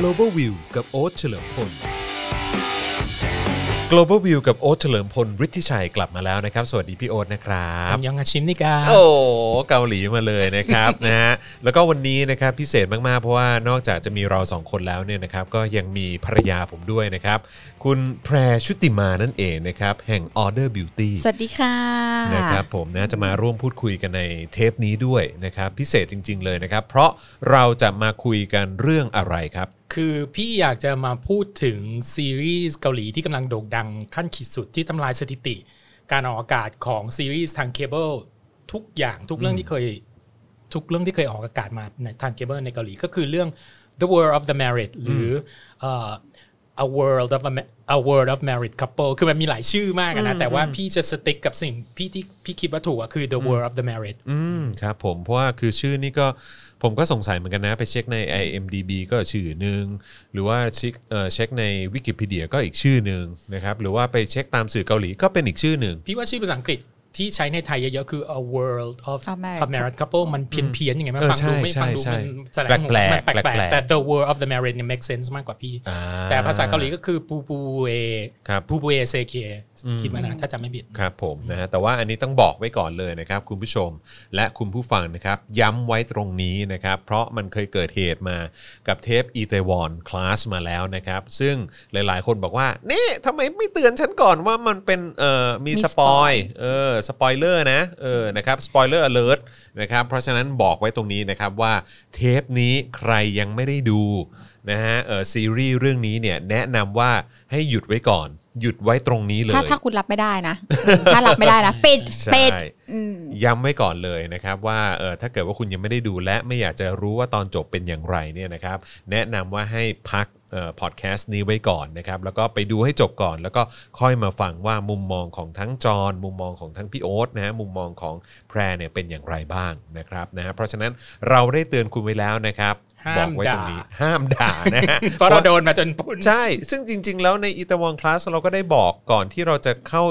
Global View กับโอ๊ตเฉลิมพล Global View กับโอ๊ตเฉลิมพลฤทธิชัยกลับมาแล้วนะครับ สวัสดีพี่โอ๊ตนะครับยังอาชิมนี่กาโอ้เกาหลีมาเลยนะครับ นะฮะแล้วก็วันนี้นะครับพิเศษมากๆ เพราะว่านอกจากจะมีเราสองคนแล้วเนี่ยนะครับก็ยังมีภรรยาผมด้วยนะครับ คุณแพรชุติมานั่นเองนะครับแห่ง Order Beauty สวัสดีค่ะนะครับผมนะจะมาร่วมพูดคุยกันในเทปนี้ด้วยนะครับพิเศษจริง ๆ เลยนะครับ เพราะเราจะมาคุยกันเรื่องอะไรครับ คือพี่อยากจะมาพูดถึงซีรีส์เกาหลีที่กำลังโด่งดังขั้นขีดสุดที่ทำลายสถิติ การออกอากาศของซีรีส์ทางเคเบิลทุกอย่างทุกเรื่องที่เคยทุกเรื่องที่เคยออกอากาศมาในทางเคเบิลในเกาหลีก็คือเรื่อง The World of the Married หรือเอ่อ A World of a, Ma- A World of Married Couple คือมันมีหลายชื่อมากอะนะแต่ว่าพี่จะ stick กับสิ่งพี่ที่พี่คิดว่าถูกอะคือ The World of the Married อืมครับผมเพราะว่าคือชื่อนี่ก็ ผมก็สงสัยเหมือนกันนะ ไปเช็คใน IMDB ก็ชื่อหนึ่งหรือว่าเช็คเอ่อเช็คในวิกิพีเดียก็อีกชื่อหนึ่งนะครับหรือว่าไปเช็คตามสื่อเกาหลีก็เป็นอีกชื่อหนึ่งพี่ว่าชื่อภาษาอังกฤษ ที่ใช้ในไทยเยอะๆคือ a world of A Married a married couple มันเพี้ยนเพี้ยนๆยังไงมันเออฟังดูใช่ไม่ใช่ฟังดูใช่มันแสดงแปลกๆมันแปลกแปลกๆๆแต่ the world of the married เนี่ย make sense มากกว่าพี่อ่าแต่ภาษาเกาหลีก็คือบูบูเอครับบูบูเอเซกเยคิดว่านะถ้าจำไม่ผิดครับผมนะฮะแต่ว่าอันนี้ต้องบอกไว้ก่อนเลยนะครับ คุณผู้ชมและคุณผู้ฟังนะครับ ย้ำไว้ตรงนี้นะครับ เพราะมันเคยเกิดเหตุมากับเทปอีเตวอนคลาสมาแล้วนะครับ ซึ่งหลายๆ คนบอกว่านี่ทำไมไม่เตือนฉันก่อนว่ามันเป็นเอ่อมีมี spoil spoil เออสปอยเลอร์นะเออนะครับ spoiler alert นะครับเพราะฉะนั้นบอกไว้ตรงนี้นะครับว่าเทปนี้ใครยังไม่ได้ดู นะฮะเออซีรีส์เรื่องนี้เนี่ยแนะนำว่าให้หยุดไว้ก่อน หยุดไว้ตรงนี้เลย ถ้าถ้าคุณรับไม่ได้นะอืมถ้ารับไม่ได้นะปิดใช่ ปิดอืม ย้ำไว้ก่อนเลยนะครับว่าเออถ้าเกิดว่าคุณยังไม่ได้ดูและไม่อยากจะรู้ว่าตอนจบเป็นอย่างไรเนี่ยนะครับแนะนำว่าให้พักพอดแคสต์นี้ไว้ก่อนนะครับแล้วก็ไปดูให้จบก่อน แล้วก็ค่อยมาฟังว่ามุมมองของทั้งจอห์นมุมมองของทั้งพี่โอ๊ตนะฮะมุมมองของแพรเนี่ยเป็นอย่างไรบ้างนะครับนะฮะเพราะฉะนั้นเราได้เตือนคุณไว้แล้วนะครับห้าม บอกไว้ตรงนี้ด่าห้ามด่านะฮะเพราะเราโดนมาจนพุนใช่ ซึ่งจริง ๆ แล้วในอีตาวอนคลาสเราก็ได้บอกก่อนที่เราจะเข้า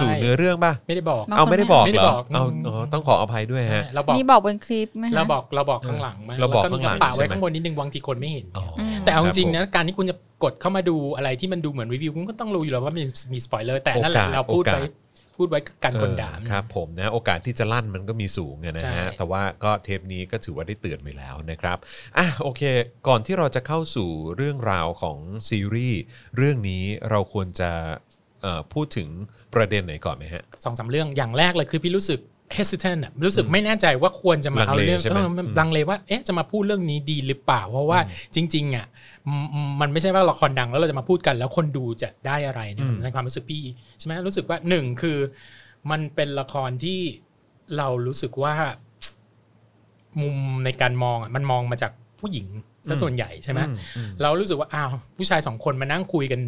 สู่ไม่เนื้อเรื่องป่ะ ไม่ได้บอกบางเอาคนไม่ได้บอกไม่เหได้รอบอกเอาอืมอ๋อต้องขออภัยด้วยฮะเราบอกมีบอกบนคลิปไหมคะเราบอกเราบอกข้างหลังไหมเราบอกแล้วข้างหลังมีกระเป๋าใช่ไว้ไหมข้างบนนิดนึงบางทีคนไม่เห็นอ๋อแต่เอาจริงคๆบนะการที่คุณจะกดเข้ามาดูอะไรที่มันดูเหมือนรีวิวคุณก็ต้องรู้อยู่แล้วว่ามีมีสปอยเลอร์แต่นั่นแหละโอกาสเราพูดโอกาสไว้ พูดไว้กันคนด่าเออครับผมนะโอกาสที่จะลั่นมันก็มีสูงอะนะใช่ฮะแต่ว่าก็เทปนี้ก็ถือว่าได้เตือนไปแล้วนะครับอะโอเค ก่อนที่เราจะเข้าสู่เรื่องราวของซีรีส์เรื่องนี้เราควรจะเอ่อพูดถึงประเด็นไหนก่อนไหมฮะสองสามเรื่องอย่างแรกเลยคือพี่รู้สึก hesitant อะรู้สึกไม่แน่ใจว่าควรจะมาลังเอาเลเรื่องใช่ไหมเออมันอืมลังเลว่าเอ๊ะจะมาพูดเรื่องนี้ดีหรือเปล่า เพราะว่าจริงๆอะ มมมันไม่ใช่ว่าละครดังแล้วเราจะมาพูดกันแล้วคนดูจะได้อะไรเนี่ยในความรู้สึกพี่ใช่ไหมรู้สึกว่าหนึ่งคือ มันเป็นละครที่เรารู้สึกว่า มุมในการมองอะมันมองมาจากผู้หญิงซะส่วนใหญ่ใช่ไหมเรารู้สึกว่าอ้าวผู้ชายสองคนมานั่งคุยกัน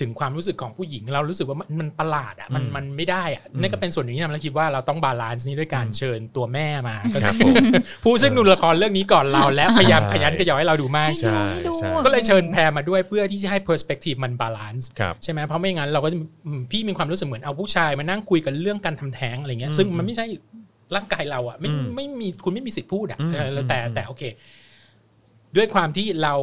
ถึงความรู้สึกของผู้หญิง เรารู้สึกว่ามันมันประหลาดอะมันมันไม่ได้อะนี่ก็เป็นส่วนหนึ่งที่ทำให้เราคิดว่าเราต้อง balance นี้ด้วยการเชิญตัวแม่มาก็ครับคือผมผู้ซึ่งดูละครเรื่องนี้ก่อนเรา และพยายามใช่คะยั้นคะยอให้เราดูมากใช่ใช่ก็เลยเชิญแพรมาด้วยเพื่อที่จะให้ perspective มัน balance ครับใช่ไหมเพราะไม่งั้นเราก็จะอืมพี่มีความรู้สึกเหมือนเอาผู้ชายมานั่งคุยกันเรื่องการทำแท้งอะไรเงี้ยซึ่งมันไม่ใช่ร่างกายเราอะไม่ไม่มีคุณไม่มีสิทธิ์พูดอะอืมเอออืมแต่แต่โอเค ด้วยความที่เรา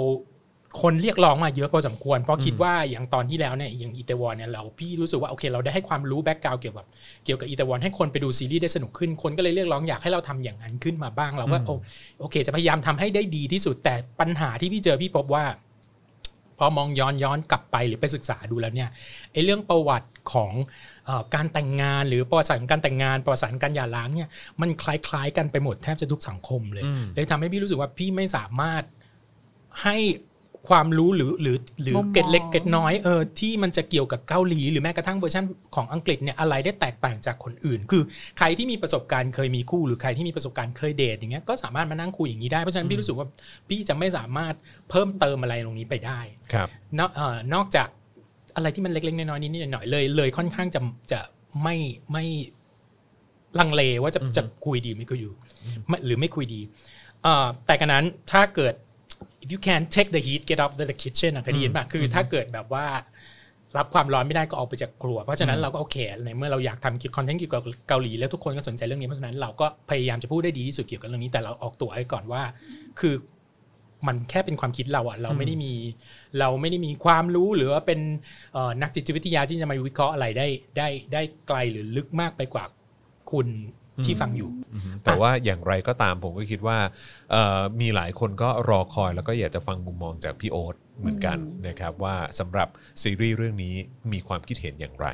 คนเรียกร้องมาเยอะพอสมควร เพราะคิดว่าอย่างตอนที่แล้วเนี่ยอย่างอีเตวอนเนี่ยเราพี่รู้สึกว่าโอเคเราได้ให้ความรู้แบ็กกราวเกี่ยวกับเกี่ยวกับอีเตวอนให้คนไปดูซีรีส์ได้สนุกขึ้นคนก็เลยเรียกร้องอยากให้เราทำอย่างนั้นขึ้นมาบ้างเราก็โอโอเค จะพยายามทำให้ได้ดีที่สุดแต่ปัญหาที่พี่เจอพี่พบว่า พอมองย้อนย้อนกลับไปหรือไปศึกษาดูแล้วเนี่ยไอ้เรื่องประวัติของเออการแต่งงานหรือประวัติศาสตร์ของการแต่งงานประวัติศาสตร์ของการหย่าร้างเนี่ยมันคล้าย ๆ กันไปหมดแทบจะทุกสังคมเลยอืมเลยทำให้พี่รู้สึกว่าพี่ไม่สามารถให้ ความรู้หรือหรือหรือมุมมองเกร็ดเล็กเกร็ดน้อยเออที่มันจะเกี่ยวกับเกาหลี หรือแม้กระทั่งเวอร์ชันของอังกฤษเนี่ยอะไรได้แตกต่างจากคนอื่น คือใครที่มีประสบการณ์เคยมีคู่ หรือใครที่มีประสบการณ์เคยเดทอย่างเงี้ยก็สามารถมานั่งคุยอย่างนี้ได้เพราะฉะนั้นพี่รู้สึกว่าพี่จะไม่สามารถเพิ่มเติมอะไรตรงนี้ไปได้ครับนอกเอ่อนอกจากอะไรที่มันเล็กๆน้อยๆนิดๆหน่อยๆเลยเลยค่อนข้างจะจะไม่ไม่ลังเลว่าจะจะคุยดีไม่คุยอยู่ไม่หรือไม่คุยดีเอ่อแต่กันนั้นถ้าเกิด if you can take the heat get off the kitchen อะเคยได้ยินป่ะคือถ้าเกิดแบบว่ารับความร้อนไม่ได้ก็ออกไปจากครัว เพราะฉะนั้นเราก็โอเคในเมื่อเราอยากทำคลิปคอนเทนต์เกี่ยวกับเกาหลีแล้วทุกคนก็สนใจเรื่องนี้เพราะฉะนั้นเราก็พยายามจะพูดได้ดีที่สุดเกี่ยวกับเรื่องนี้แต่เราออกตัวไว้ก่อนว่า คือมันแค่เป็นความคิดเราอะเราไม่ได้มี เราไม่ได้มีความรู้หรือว่าเป็นเอ่อนักจิตวิทยาที่จะมาวิเคราะห์อะไรได้ได้ได้ไกลหรือลึกมากไปกว่าคุณ ที่ฟังอยู่ แต่ว่าอย่างไรก็ตามผมก็คิดว่าเอ่อมีหลายคนก็รอคอยแล้วก็อยากจะฟังมุมมองจากพี่โอ๊ตเหมือนกันนะครับว่าสำหรับซีรีส์เรื่องนี้มีความคิดเห็นอย่างไร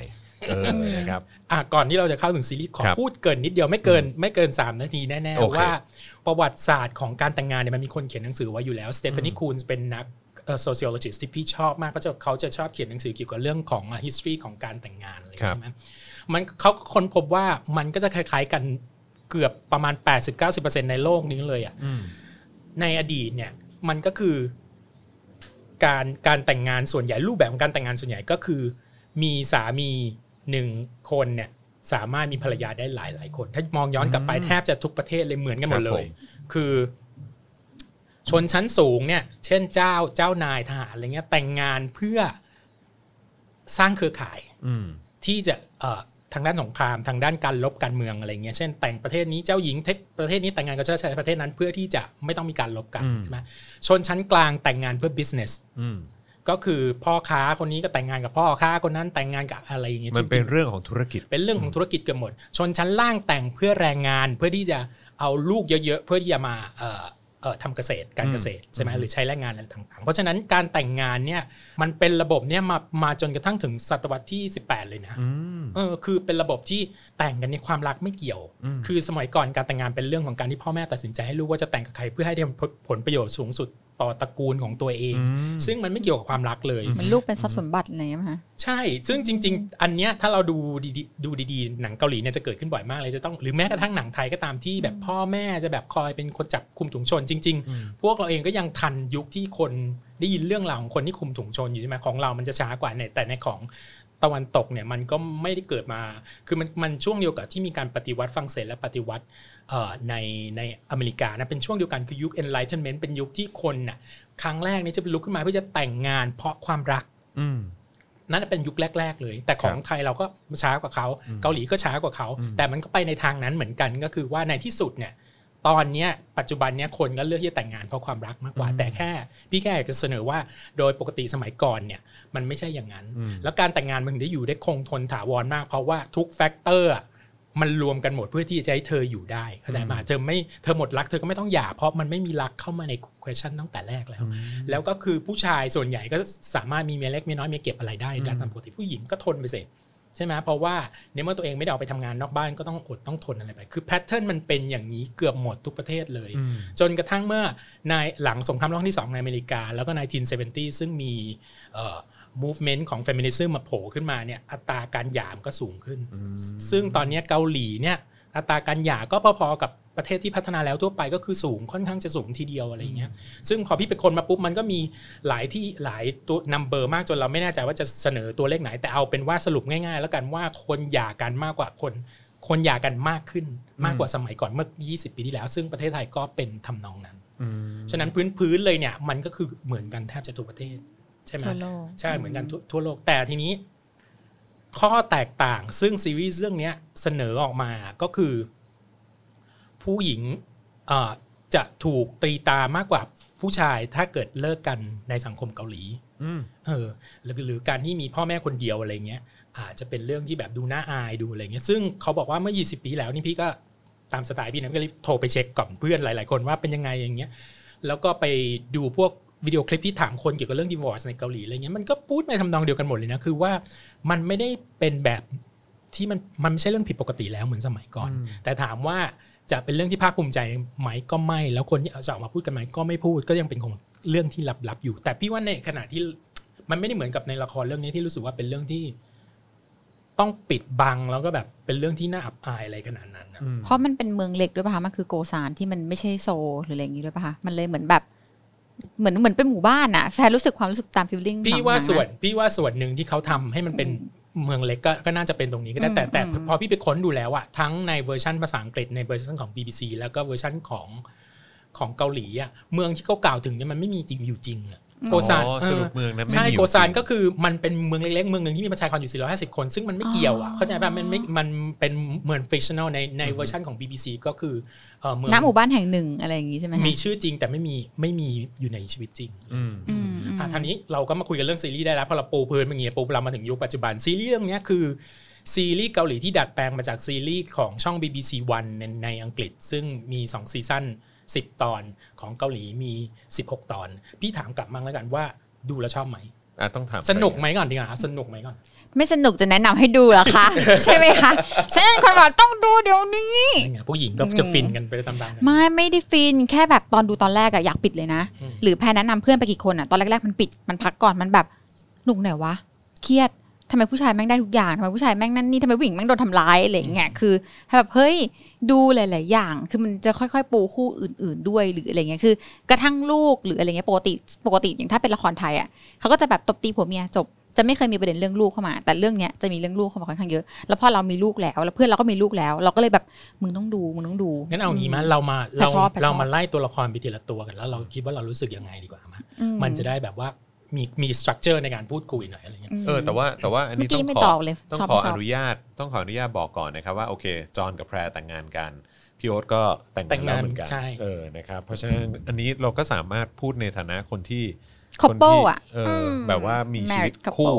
เออนะครับอะก่อนที่เราจะเข้าถึงซีรีส์ขอครับพูดเกินนิดเดียวไม่เกินไม่เกิน 3 นาทีแน่โอเคๆว่าประวัติศาสตร์ของการแต่งงานเนี่ยมันมีคนเขียนหนังสือไว้อยู่แล้วสเตฟานีคูนเป็นนักเอ่อ sociologist ที่พี่ชอบมากก็จะเขาจะชอบเขียนหนังสือเกี่ยวกับเรื่องของ history ของการแต่งงานอะไรอย่างครับเงี้ยใช่ไหมมันเขาค้นพบว่ามันก็จะคล้ายๆกันเกือบประมาณ 80-90%ในโลกนี้เลยอะอืมในอดีตเนี่ยมันก็คือการการแต่งงานส่วนใหญ่รูปแบบของการแต่งงานส่วนใหญ่ก็คือ มีสามีหนึ่งคนเนี่ยสามารถมีภรรยาได้หลายหลายๆคน ถ้ามองย้อนกลับไปแทบจะทุกประเทศเลยเหมือนกันหมดเลครับผยมคือ ชนชั้นสูงเนี่ย เช่นเจ้าเจ้านายทหารอะไรเงี้ย แต่งงานเพื่อสร้างเครือข่ายอืมที่จะเอ่อทางด้านสงครามทางด้านการลบการเมืองอะไรเงี้ยเช่น แต่งประเทศนี้เจ้าหญิงเทประเทศนี้แต่งงานกับเจ้าชายประเทศนั้นเพื่อที่จะไม่ต้องมีการลบกันอืมใช่ไหมชนชั้นกลางแต่งงานเพื่อ business อืมก็คือพ่อค้าคนนี้ก็แต่งงานกับพ่อค้าคนนั้นแต่งงานกับอะไรอย่างเงี้ยมันเป็นเรื่องของธุรกิจ เป็นเรื่องของธุรกิจเกันหมด ชนชั้นล่างแต่งเพื่อแรงงานเพื่อที่จะเอาลูกเยอะๆเพื่อที่จะมาเอ่อเอ่อ ทำเกษตรการเกษตรใช่ไหมหรือใช้แรงงานอะไรต่างๆ เพราะฉะนั้นการแต่งงานเนี่ย มันเป็นระบบเนี่ยมามาจนกระทั่งถึงศตวรรษที่ 18 เลยนะอืมเออคือเป็นระบบที่แต่งกันในความรักไม่เกี่ยวอืมคือสมัยก่อนการแต่งงานเป็นเรื่องของการที่พ่อแม่ตัดสินใจให้ลูกว่าจะแต่งกับใครเพื่อให้ได้ผลประโยชน์สูงสุดต่อตระกูลของตัวเองอืมซึ่งมันไม่เกี่ยวกับความรักเลยเหมันลูกเป็นทรัพย์สมบัติอะไรอย่างเงี้ยไหมคะใช่ ซึ่งจริง ๆ อันเนี้ยถ้าเราดูดีๆดูดีๆ หนังเกาหลีเนี่ยจะเกิดขึ้นบ่อยมากเลยจะต้องหรือแม้กระทั่งหนังไทยก็ตามที่แบบพ่อแม่จะแบบคอยเป็นคนจับคุมถุงชนจริง ๆ พวกเราเองก็ยังทันยุคที่คน ได้ยินเรื่องราวของคนที่คุมถุงชนอยู่ใช่ไหมของเรามันจะช้ากว่าในแต่ในของตะวันตกเนี่ยมันก็ไม่ได้เกิดมา คือมันมันช่วงเดียวกับที่มีการปฏิวัติฝรั่งเศสและปฏิวัติเอ่อในในอเมริกานะเป็นช่วงเดียวกันคือยุค enlightenment เป็นยุคที่คนน่ะครั้งแรกนี่จะลุกขึ้นมาเพื่อจะแต่งงานเพราะความรักอืมนั่นเป็นยุคแรก ๆ เลย แต่ของครับไทยเราก็ช้ากว่าเขา เกาหลีก็ช้ากว่าเขา แต่มันก็ไปในทางนั้นเหมือนกันก็คือว่าในที่สุดเนี่ย ตอนเนี้ยปัจจุบันเนี้ยคนก็เลือกที่จะแต่งงานเพราะความรักมากกว่า แต่แค่พี่แค่อยากจะเสนอว่าโดยปกติสมัยก่อนเนี่ยมันไม่ใช่อย่างนั้น แล้วการแต่งงานมันถึงได้อยู่ได้คงทนถาวรมาก เพราะว่าทุก factor อะมันรวมกันหมดเพื่อที่จะให้เธออยู่ได้เข้าใจไหมเธอไม่เธอหมดรักเธอก็ไม่ต้องหย่าเพราะมันไม่มีรักเข้ามาใน question ตั้งแต่แรกแล้ว แล้วก็คือผู้ชายส่วนใหญ่ก็สามารถมีเมียเล็กเมียน้อยเมียเก็บอะไรได้ตามปกติผู้หญิงก็ทนไปสิ ใช่ไหมเพราะว่าในเมื่อตัวเองไม่ได้ออกไปทำงานนอกบ้านก็ต้องอดต้องทนอะไรไป คือแพทเทิร์นมันเป็นอย่างนี้เกือบหมดทุกประเทศเลย จนกระทั่งเมื่อในหลังสงครามโลกครั้งที่ 2 ในอเมริกา แล้วก็ใน1970ซึ่งมีเอ่อ movement ของ feminism มาโผล่ขึ้นมาเนี่ยอัตราการหย่ามก็สูงขึ้น ซึ่งตอนเนี้ยเกาหลีเนี่ยอัตราการหย่าก็พอๆกับ ประเทศที่พัฒนาแล้วทั่วไปก็คือสูงค่อนข้างจะสูงทีเดียวอะไรอย่างเงี้ยซึ่งพอพี่เป็นคนมาปุ๊บมันก็มีหลายที่หลายตัวนัมเบอร์มากจนเราไม่แน่ใจว่าจะเสนอตัวเลขไหน แต่เอาเป็นว่าสรุปง่ายๆ แล้วกันว่าคนหย่ากันมากกว่าคน คนหย่ากันมากขึ้นมากกว่าสมัยก่อนเมื่อ 20 ปีที่แล้ว ซึ่งประเทศไทยก็เป็นทำนองนั้นฉะนั้นพื้นพื้นๆเลยเนี่ยมันก็คือเหมือนกันแทบจะทุกประเทศใช่ไหมทั่วโลกใช่เหมือนกันทั่วทั่วโลกแต่ทีนี้ข้อแตกต่างซึ่งซีรีส์เรื่องเนี้ยเสนอออกมาก็คือ ผู้หญิงเอ่อจะถูกตรีตามากกว่าผู้ชายถ้าเกิดเลิกกันในสังคมเกาหลีอืมเออหรือหรือการที่มีพ่อแม่คนเดียวอะไรเงี้ยอาจจะเป็นเรื่องที่แบบดูน่าอายดูอะไรเงี้ยซึ่งเขาบอกว่าเมื่อ 20 ปีแล้วนี่พี่ก็ตามสไตล์พี่นะก็เลยโทรไปเช็คก่อนเพื่อนหลาย ๆ คนว่าเป็นยังไงอย่างเงี้ยแล้วก็ไปดูพวกวิดีโอคลิปที่ถามคนเกี่ยวกับเรื่อง divorce ในเกาหลีอะไรเงี้ยมันก็พูดในทำนองเดียวกันหมดเลยนะคือว่ามันไม่ได้เป็นแบบที่มันมันไม่ใช่เรื่องผิดปกติแล้วเหมือนสมัยก่อน แต่ถามว่า จะเป็นเรื่องที่ภาคภูมิใจไหมก็ไม่ แล้วคนที่จะออกมาพูดกันไหมก็ไม่พูดก็ยังเป็นของเรื่องที่ลับๆอยู่ แต่พี่ว่าในขณะที่มันไม่ได้เหมือนกับในละครเรื่องนี้ที่รู้สึกว่าเป็นเรื่องที่ ต้องปิดบังแล้วก็แบบเป็นเรื่องที่น่าอับอายอะไรขนาดนั้นนะเพราะมันเป็นเมืองเล็กด้วยป่ะคะมันคือโกซานที่มันไม่ใช่โซหรืออะไรอย่างงี้ด้วยป่ะคะมันเลยเหมือนแบบเหมือนเหมือนเป็นหมู่บ้านอะแฟนรู้สึกความรู้สึกตามฟิลลิ่งพี่ว่าส่วนพี่ว่าส่วนหนึ่งที่เขาทำให้มันเป็น เมืองเล็กก็ก็น่าจะเป็นตรงนี้ก็ได้แต่แต่พอพี่ไปค้นดูแล้วอะทั้งในเวอร์ชันภาษาอังกฤษในเวอร์ชันของ BBC แล้วก็เวอร์ชันของของเกาหลีอะเมืองที่เขากล่าวถึงเนี่ยมันไม่มีจริงอยู่จริงอะ โกซานอ๋อสรุปเมืองนั้นไม่ใช่มีอยู่โกซานจริงก็คือมันเป็นเมืองเล็กๆ เมืองหนึ่งที่มีประชากรอยู่ 450 คน ซึ่งมันไม่เกี่ยวอะเข้าใจป่ะมันไม่มันเป็นเหมือน fictional ในในเวอร์ชันของ BBC ก็คือเอ่อเมืองน้ำหมู่บ้านแห่งหนึ่งอะไรอย่างงี้ใช่ไหมคะมีชื่อจริงแต่ไม่มีไม่มีอยู่ในชีวิตจริงอืมอืมอืมอะทีนี้เราก็มาคุยกันเรื่องซีรีส์ได้แล้วพอเราปูพื้นมาอย่างเงี้ยปูเรามาถึงยุคปัจจุบันซีรีส์เรื่องเนี้ยคือซีรีส์เกาหลีที่ดัดแปลงมาจากซีรีส์ของช่อง BBC One ในในอังกฤษ ซึ่งมี2ซีซั่น 10 ตอนของเกาหลีมี 16 ตอน พี่ถามกลับมั่งแล้วกันว่าดูแล้วชอบไหมอะต้องถามสนุกไหมก่อนดีกว่าสนุกไหมก่อน ไม่สนุกจะแนะนำให้ดูเหรอคะ ใช่ไหมคะฉันเป็นคนบอกต้องดูเดี๋ยวนี้นี่ไงผู้หญิงก็จะฟินกันไปตามๆกันไม่ไม่ได้ฟินแค่แบบตอนดูตอนแรกอะอยากปิดเลยนะอืมหรือแพรแนะนำเพื่อนไปกี่คนอะตอนแรกๆมันปิดมันพักก่อนมันแบบหนุกไหนวะเครียด ทำไมผู้ชายแม่งได้ทุกอย่างทำไมผู้ชายแม่งนั่นนี่ทำไมผู้หญิงแม่งโดนทำร้ายอะไรอย่างเงี้ยคือแบบเฮ้ยดูหลาย ๆ อย่าง คือมันจะค่อย ๆ ปูคู่อื่น ๆ ด้วยหรืออะไรเงี้ยคือ กระทั่งลูกหรืออะไรเงี้ยปกติปกติอย่างถ้าเป็นละครไทยอะเขาก็จะแบบตบตีผัวเมียจบจะไม่เคยมีประเด็นเรื่องลูกเข้ามา แต่เรื่องเนี้ยจะมีเรื่องลูกเข้ามาค่อนข้างเยอะ แล้วพอเรามีลูกแล้ว แล้วเพื่อนเราก็มีลูกแล้ว เราก็เลยแบบมึงต้องดูมึงต้องดูงั้นเอางี้มั้ยเรามาเราชอบชอบเรามาไล่ตัวละครไปทีละตัวกันแล้ว เราคิดว่าเรารู้สึกยังไงดีกว่ามั้ยอืมันจะได้แบบว่า มีมีสตรัคเจอร์ในการพูดคุยหน่อยอะไรเงี้ยมเออแต่ว่าแต่ว่าอันเมื่นี้อต้อกี้งไม่ขตออบเลยต้องชอบขอไม่ชออบนุญาตต้องขออนุญาตบอกก่อนนะครับว่าโอเคจอห์นกับแพรแต่งงานกันพี่โอ๊ตก็แต่งแต่งานงแล้วงานเหมือนกันใช่เออนะครับเพราะฉะนั้นอันนี้เราก็สามารถพูดในฐานะคนที่คอปเปิลคนที่อะเอออมแบบว่ามีชีวิต married couple คู่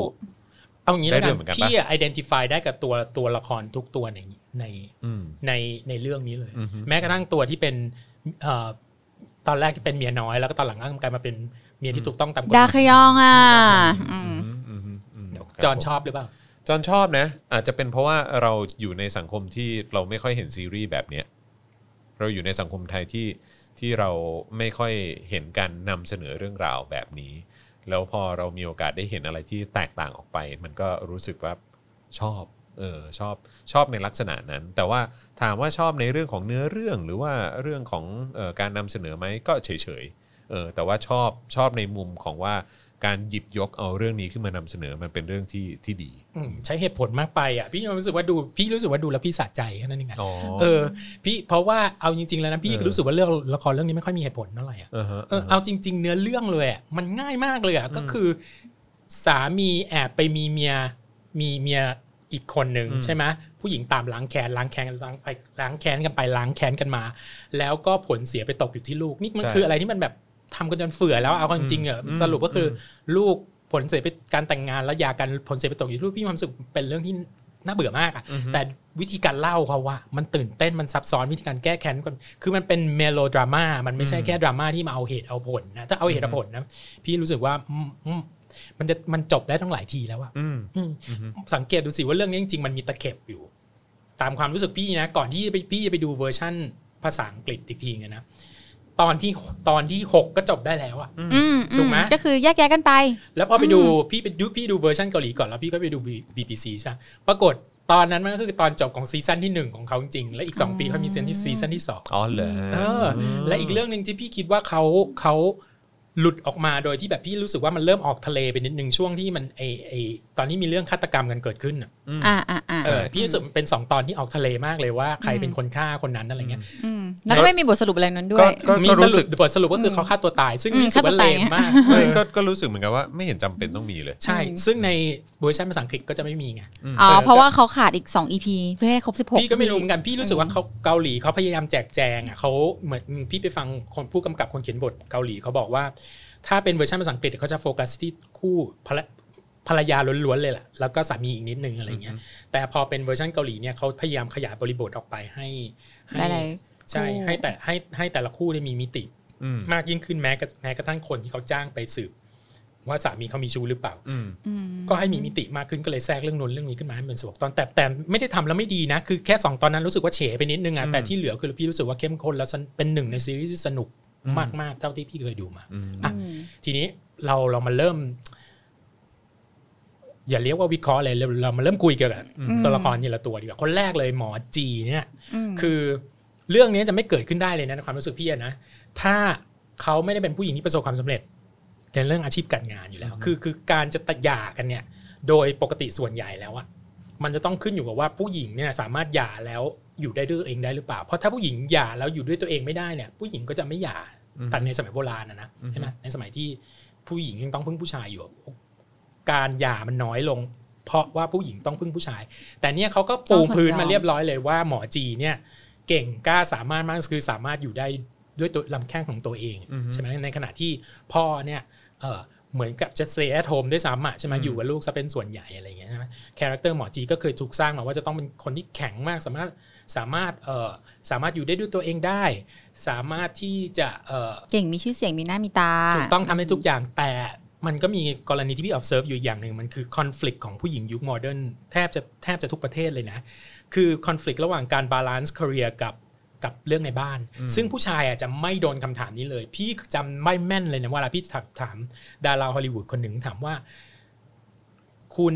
เอางี้แล้วได้ด้กัวยเหมือนกันนปะพี่อะ identify ได้กับตัวตัวละครทุกตัวในในอืมในในเรื่องนี้เลยอือฮึแม้กระทั่งตัวที่เป็นเอ่อตอนแรกที่เป็นเมียน้อยแล้วก็ตอนหลังก็กลายมาเป็น เมียที่ถูกต้องตามกฎหดามายคยองอะอืมอืมอืมอืมเดี๋ยวครับจอห์นผมชอบหรือเปล่า จอห์นชอบนะ อาจจะเป็นเพราะว่าเราอยู่ในสังคมที่เราไม่ค่อยเห็นซีรีส์แบบเนี้ยเราอยู่ในสังคมไทยที่ที่เราไม่ค่อยเห็นการนำเสนอเรื่องราวแบบนี้ แล้วพอเรามีโอกาสได้เห็นอะไรที่แตกต่างออกไป มันก็รู้สึกว่าชอบเออชอบชอบในลักษณะนั้น แต่ว่าถามว่าชอบในเรื่องของเนื้อเรื่องหรือว่าเรื่องของเออการนำเสนอไหมก็เฉยๆ เออแต่ว่าชอบชอบในมุมของว่าการหยิบยกเอาเรื่องนี้ขึ้นมานำเสนอมันเป็นเรื่องที่ที่ดีอืมใช้เหตุผลมากไปอะพี่รู้สึกว่าดูพี่รู้สึกว่าดูแล้วพี่สะใจแค่นั้นเองอะอ๋อเออพี่เพราะว่าเอาจริงๆแล้วนะพี่เออรู้สึกว่าเรื่องละครเรื่องนี้ไม่ค่อยมีเหตุผลเท่าไหร่อะอ่าฮะเออเอาจริง ๆ เนื้อเรื่องเลยอะมันง่ายมากเลยอะก็คือ สามีแอบไปมีเมียมีเมียอีกคนหนึ่งอืมใช่ไหมผู้หญิงตามล้างแค้นล้างแค้นล้างไปล้างแค้นกันไปล้างแค้นกันมา แล้วก็ผลเสียไปตกอยู่ที่ลูกนี่มันคืออะไรที่มันแบบ ทำกันจนเฟื่อแล้วเอาจริงๆอะสรุปก็คืออลูกผลเสียไปการแต่งงานแล้วหยากันผลเสียไปตกอยู่ที่ลูกพี่มีความรู้สึกเป็นเรื่องที่น่าเบื่อมากอะแต่วิธีการเล่าเขาว่า มันตื่นเต้นมันซับซ้อนวิธีการแก้แค้นกันคือมันเป็นเมโลดราม่ามันไม่ใช่แค่ดราม่าที่มาเอาเหตุเอาผลนะถ้าเอาเหตุเอาผลนะพี่รู้สึกว่าอืมอืมมันจะมันจบได้ทั้งหลายทีแล้วอะอืมอืมสังเกตดูสิว่าเรื่องนี้จริงๆมันมีตะเข็บอยู่ ตามความรู้สึกพี่นะ ก่อนที่ไปพี่จะไปดูเวอร์ชั่นภาษาอังกฤษอีกทีไงนะ ตอนที่ตอนที่หกก็จบได้แล้วอะอืมอืถูกไหมก็คือแยกแยะกันไป แล้วพอไปดูอืมพี่ไปดูพี่ดูเวอร์ชันเกาหลีก่อนแล้วพี่ก็ไปดู BBC ใช่ไหมปรากฏตอนนั้นมันก็คือตอนจบของซีซั่นที่หนึ่งของเขาจริงๆและอีกสองปีเขามีซีซั่นที่ซีซั่นที่สองอ๋อเหรอเออและอีกเรื่องหนึ่งที่พี่คิดว่าเขาเขา หลุดออกมาโดยที่แบบพี่รู้สึกว่ามันเริ่มออกทะเลไปนิดนึงช่วงที่มันไอไอตอนนี้มีเรื่องฆาตกรรมกันเกิดขึ้นอะอ่าอ่าอ่าเออพี่รู้สึกมันเป็นสองตอนที่ออกทะเลมากเลยว่าใครเป็นคนฆ่าคนนั้นอะไรเงี้ยอืมแล้วก็ไม่มีบทสรุปอะไรนั้นด้วก็ยก็มีก็สรู้รุสึปกบทสรุปก็คือเขาฆ่าตัวตาย ซึ่งอืมพี่รู้สึกว่าฆ่าตัวเลตายมมากไม่ก็ก็รู้สึกเหมือนกันว่าไม่เห็นจำเป็นต้องมีเลยใช่ ซึ่งในเวอร์ชันภาษาอังกฤษก็จะไม่มีไงอ๋อเออเพราะว่าเขาขาดอีก 2 EP เพื่อให้ครบ 16 พี่ก็ไม่รู้เหมือนกันพี่รู้สึกว่าเขาเกาหลีเขาพยายามแจกแจงอะเขาเหมือนพี่ไปฟังคนผู้กำกับคนเขียนบทเกาหลีเขาบอกว่า ถ้าเป็นเวอร์ชันภาษาอังกฤษเขาจะโฟกัสที่คู่ภรรภรรยาล้วนๆเลยแหละแล้วก็สามีอีกนิดนึงอะไรเงี้ย แต่พอเป็นเวอร์ชันเกาหลีเนี่ยเขาพยายามขยายบริบทออกไปให้ให้ได้เลยใช่ให้แต่ให้ให้แต่ละคู่ได้มีมิติอืมมากยิ่งขึ้นแม้กระแม้กระทั่งคนที่เขาจ้างไปสืบ ว่าสามีเขามีชู้หรือเปล่าอืมอืมก็ให้มีมิติมากขึ้นก็เลยแทรกเรื่องนู้นเรื่องนี้ขึ้นมาให้มันสวกตอนแต่แต่ไม่ได้ทำแล้วไม่ดีนะ คือแค่สองตอนนั้นรู้สึกว่าเฉไปนิดนึงอะแต่ที่เหลือคือพี่รู้สึกว่าเข้มข้นแล้วสนเป็นหนึ่งในซีรีส์ที่สนุก มากๆเท่าที่พี่เคยดูมาอืมอะทีนี้เราเรามาเริ่ม อย่าเรียกว่าวิเคราะห์เลยเราเรามาเริ่มคุยเกี่ยวกับตัวละครทีละตัวดีกว่าคนแรกเลยหมอจีเนี่ยมคือเรื่องนี้จะไม่เกิดขึ้นได้เลยนะในความรู้สึกพี่อะนะถ้าเขาไม่ได้เป็นผู้หญิงที่ประสบความสำเร็จในเรื่องอาชีพการงานอยู่แล้ว คือคือการจะตัดหย่ากันเนี่ย โดยปกติส่วนใหญ่แล้วอะมันจะต้องขึ้นอยู่กับว่าผู้หญิงเนี่ยสามารถหย่าแล้ว อยู่ได้ด้วยตัวเองได้หรือเปล่า เพราะถ้าผู้หญิงหย่าแล้วอยู่ด้วยตัวเองไม่ได้เนี่ย ผู้หญิงก็จะไม่หย่าแต่ในสมัยโบราณนะนะใช่ไหมในสมัยที่ผู้หญิงยังต้องพึ่งผู้ชายอยู่ การหย่ามันน้อยลง เพราะว่าผู้หญิงต้องพึ่งผู้ชาย แต่เนี่ยเขาก็ปูพื้นมาเรียบร้อยเลยว่าหมอจีเนี่ย เก่งกล้าสามารถมากคือสามารถอยู่ได้ด้วยตัวลำแข้งของตัวเองอือฮึใช่ไหมในขณะที่พ่อเนี่ยเออเหมือนกับจะ stay at home ด้วยซ้ำอะใช่ไหมอืมอยู่กับลูกซะเป็นส่วนใหญ่อะไรอย่างเงี้ยใช่ไหม character หมอจีก็เคยถูกสร้างมาว่าจะต้องเป็นคนที่แข็งมากสามารถ สามารถเออสามารถอยู่ได้ด้วยตัวเองได้ สามารถที่จะเออเก่งมีชื่อเสียงมีหน้ามีตาถูกต้องทำได้ทุกอย่างแต่มันก็มีกรณีที่พี่ observe อยู่อย่างหนึ่งมันคือ conflict ของผู้หญิงยุค modern แทบจะแทบจะทุกประเทศเลยนะ คือ conflict ระหว่างการ balance career กับกับเรื่องในบ้าน ซึ่งผู้ชายอะจะไม่โดนคำถามนี้เลย พี่จำไม่แม่นเลยนะเวลาพี่ถามถามดาราฮอลลีวูดคนหนึ่งถามว่า คุณ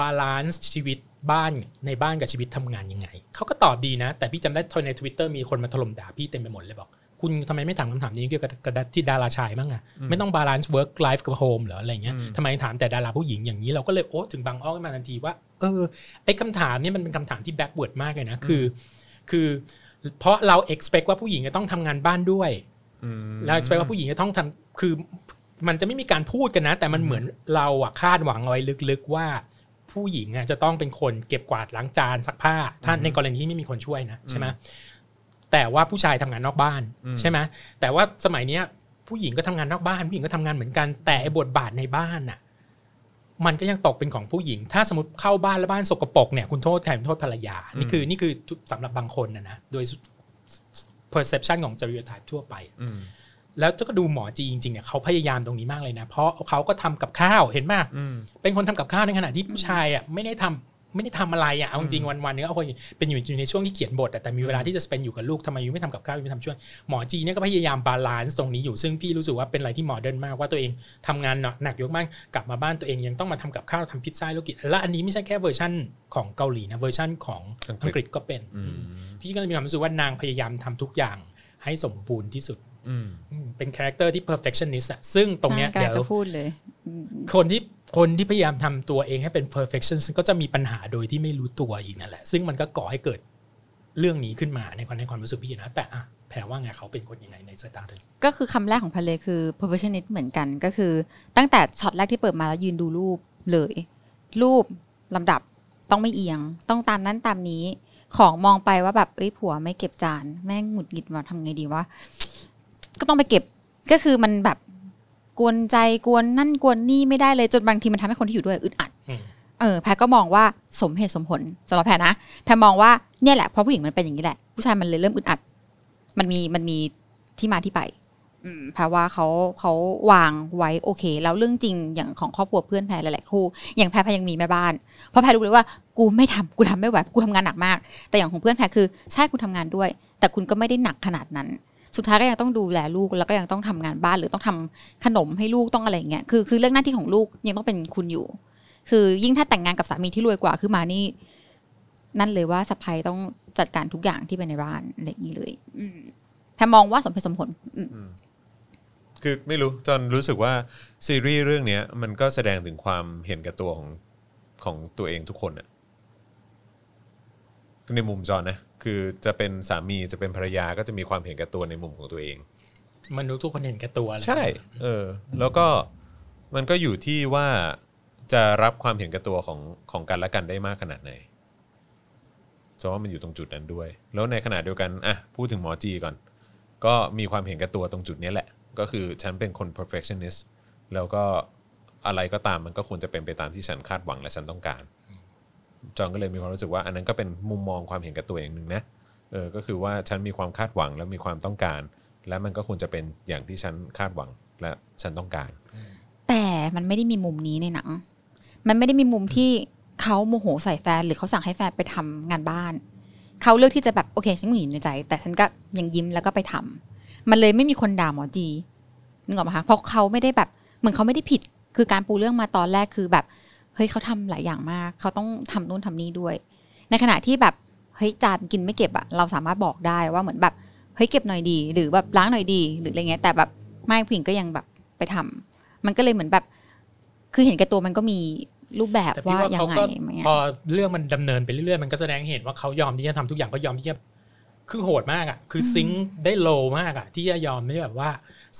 balance ชีวิต บ้านในบ้านกับชีวิตทำงานยังไงเขาก็ตอบดีนะ แต่พี่จำได้ใน Twitter มีคนมาถล่มด่าพี่เต็มไปหมดเลยบอก คุณทำไมไม่ถามคำถามนี้เกี่ยวกับกับที่ดาราชายบ้างอะไม่ต้อง balance work life กับ home เหรออะไรเงี้ยทำไมถามแต่ดาราผู้หญิงอย่างนี้เราก็เลยโอ้ถึงบางอ้อขึ้นมาทันทีว่าเออไอ้คำถามเนี้มันเป็นคำถามที่ backward มากเลยนะคือ คือเพราะเรา expect ว่าผู้หญิงจะต้องทำงานบ้านด้วยอืมเรา expect ว่าผู้หญิงจะต้องทำคือมันจะไม่มีการพูดกันนะ แต่มันเหมือนเราอะคาดหวังเอาไว้ลึกๆว่า ผู้หญิงอะจะต้องเป็นคนเก็บกวาดล้างจานซักผ้าถ้าในกรณีที่ไม่มีคนช่วยนะใช่ไหมแต่ว่าผู้ชายทำงานนอกบ้านอืมใช่ไหมแต่ว่าสมัยเนี้ยผู้หญิงก็ทำงานนอกบ้านผู้หญิงก็ทำงานเหมือนกันแต่ไอ้บทบาทในบ้านน่ะมันก็ยังตกเป็นของผู้หญิง ถ้าสมมติเข้าบ้านแล้วบ้านสกปรกเนี่ยคุณโทษใครคุณโทษภรรยา นี่คือนี่คือสำหรับบางคนนะนะโดย perception ของ stereotype ทั่วไปอืม แล้วก็ดูหมอจีจริงๆเนี่ยเขาพยายามตรงนี้มากเลยนะ เพราะเขาก็ทำกับข้าวเห็นป่ะอืมเป็นคนทำกับข้าวในขณะที่ผู้ชายอะไม่ได้ทำไม่ได้ทำอะไรอะเอาจริงๆวันๆเนี้ยเอาคนเป็นอยู่ในช่วงที่เขียนบทอะแต่มีเวลาที่จะ spend อยู่กับลูกทำไม you ไม่ทำกับข้าว you ไม่ทำช่วยหมอจีเนี่ยก็พยายาม balance ตรงนี้อยู่ซึ่งพี่รู้สึกว่าเป็นอะไรที่ modern มากว่าตัวเองทำงานหนักเยอะมากกลับมาบ้านตัวเองยังต้องมาทำกับข้าวทำพิซซ่าให้ลูกกินและอันนี้ไม่ใช่แค่เวอร์ชันของเกาหลีนะเวอร์ชันของอังกฤษอังกฤษก็เป็นอืมพี่ก็เลยมีความรู้สึกว่านางพยายามทำทุกอย่างให้สมบูรณ์ที่สุดอืมอืม เป็น character ที่ perfectionist อะซึ่งตรงเนี้ยใช่กำลัเดี๋ยวจะพูดเลยอืมคนที่คนที่พยายามทำตัวเองให้เป็น perfection ก็จะมีปัญหาโดยที่ไม่รู้ตัวอีกนั่นแหละ ซึ่งมันก็ก่อให้เกิดเรื่องนี้ขึ้นมาในความในความรู้สึกพี่นะ แต่อะแพรว่าไงเขาเป็นคนยังไงในสายตาเธอก็คือคำแรกของพันเลยคือ perfectionist เหมือนกันก็คือ ตั้งแต่ช็อตแรกที่เปิดมาแล้วยืนดูรูปเลย รูปลำดับต้องไม่เอียง ต้องตามนั้นตามนี้ ของมองไปว่าแบบเอ้ยผัวไม่เก็บจาน แม่งหงุดหงิดว่าทำไงดีวะ ก็ต้องไปเก็บก็คือมันแบบกวนใจกวนนั่นกวนนี่ไม่ได้เลยจนบางทีมันทำให้คนที่อยู่ด้วยอึดอัดอืมเออแพรก็มองว่าสมเหตุสมผลสำหรับแพรนะแพรมองว่าเนี่ยแหละเพราะผู้หญิงมันเป็นอย่างนี้แหละ ผู้ชายมันเลยเริ่มอึดอัด มันมีมันมีที่มาที่ไปอืมแพรว่าเขาเขาวางไว้โอเค แล้วเรื่องจริงอย่างของครอบครัวเพื่อนแพรหลายๆคู่ อย่างแพรแพรยังมีแม่บ้าน เพราะแพรรู้เลยว่ากูไม่ทำกูทำไม่ไหวกูทำงานหนักมาก แต่อย่างของเพื่อนแพรคือใช่คุณทำงานด้วย แต่คุณก็ไม่ได้หนักขนาดนั้น สุดท้ายก็ยังต้องดูแลลูกแล้วก็ยังต้องทำงานบ้านหรือต้องทำขนมให้ลูกต้องอะไรอย่างเงี้ยคือคือเรื่องหน้าที่ของลูกยังต้องเป็นคุณอยู่ คือยิ่งถ้าแต่งงานกับสามีที่รวยกว่าคือมานี่ นั่นเลยว่าสะพายต้องจัดการทุกอย่างที่เป็นในบ้านอะไรอย่างนี้เลย อืมแพรมองว่าสมเหตุสมผล อืมคือไม่รู้จนรู้สึกว่าซีรีส์เรื่องเนี้ย มันก็แสดงถึงความเห็นแก่ตัวของของตัวเองทุกคนอะ ในมุมจอนนะคือจะเป็นสามีจะเป็นภรรยาก็จะมีความเห็นแก่ตัวในมุมของตัวเอง มนุษย์ทุกคนเห็นแก่ตัวแหละใช่ เออ แล้วก็มันก็อยู่ที่ว่าจะรับความเห็นแก่ตัวของของกันและกันได้มากขนาดไหนจะว่ามันอยู่ตรงจุดนั้นด้วย แล้วในขณะเดียวกันอะพูดถึงหมอจีก่อน ก็มีความเห็นแก่ตัวตรงจุดเนี้ยแหละ ก็คือฉันเป็นคน perfectionist แล้วก็อะไรก็ตามมันก็ควรจะเป็นไปตามที่ฉันคาดหวังและฉันต้องการ จองก็เลยมีความรู้สึกว่าอันนั้นก็เป็นมุมมองความเห็นแก่ตัวอย่างหนึ่งนะเออก็คือว่าฉันมีความคาดหวังและมีความต้องการ และมันก็ควรจะเป็นอย่างที่ฉันคาดหวังและฉันต้องการ แต่มันไม่ได้มีมุมนี้ในหนัง มันไม่ได้มีมุมที่เขาโมโหใส่แฟน หรือเขาสั่งให้แฟนไปทำงานบ้าน เขาเลือกที่จะแบบโอเคฉันหงุดหงิดในใจ แต่ฉันก็ยังยิ้มแล้วก็ไปทำมันเลยไม่มีคนด่าหมอจีนึกออกไหมคะเพราะเขาไม่ได้แบบเหมือนเขาไม่ได้ผิด คือการปูเรื่องมาตอนแรกคือแบบ เฮ้ยเขาทำหลายอย่างมาก เขาต้องทำนู่นทำนี่ด้วย ในขณะที่แบบเฮ้ยจานกินไม่เก็บอะเราสามารถบอกได้ว่าเหมือนแบบเฮ้ยเก็บหน่อยดี หรือแบบล้างหน่อยดี หรืออะไรเงี้ยแต่แบบไม่ผู้หญิงก็ยังแบบไปทำมันก็เลยเหมือนแบบ คือเห็นแก่ตัวมันก็มีรูปแบบแต่พี่ว่าว่ายัเขางไงก็ไหมพออะเรื่องมันดำเนินไปเรื่อยๆมันก็แสดงให้เห็นว่าเขายอมที่จะทำทุกอย่างก็ยอมที่จะคือโหดมากอะ คือ sink ได้ low มากอะ ที่จะยอมไม่แบบว่า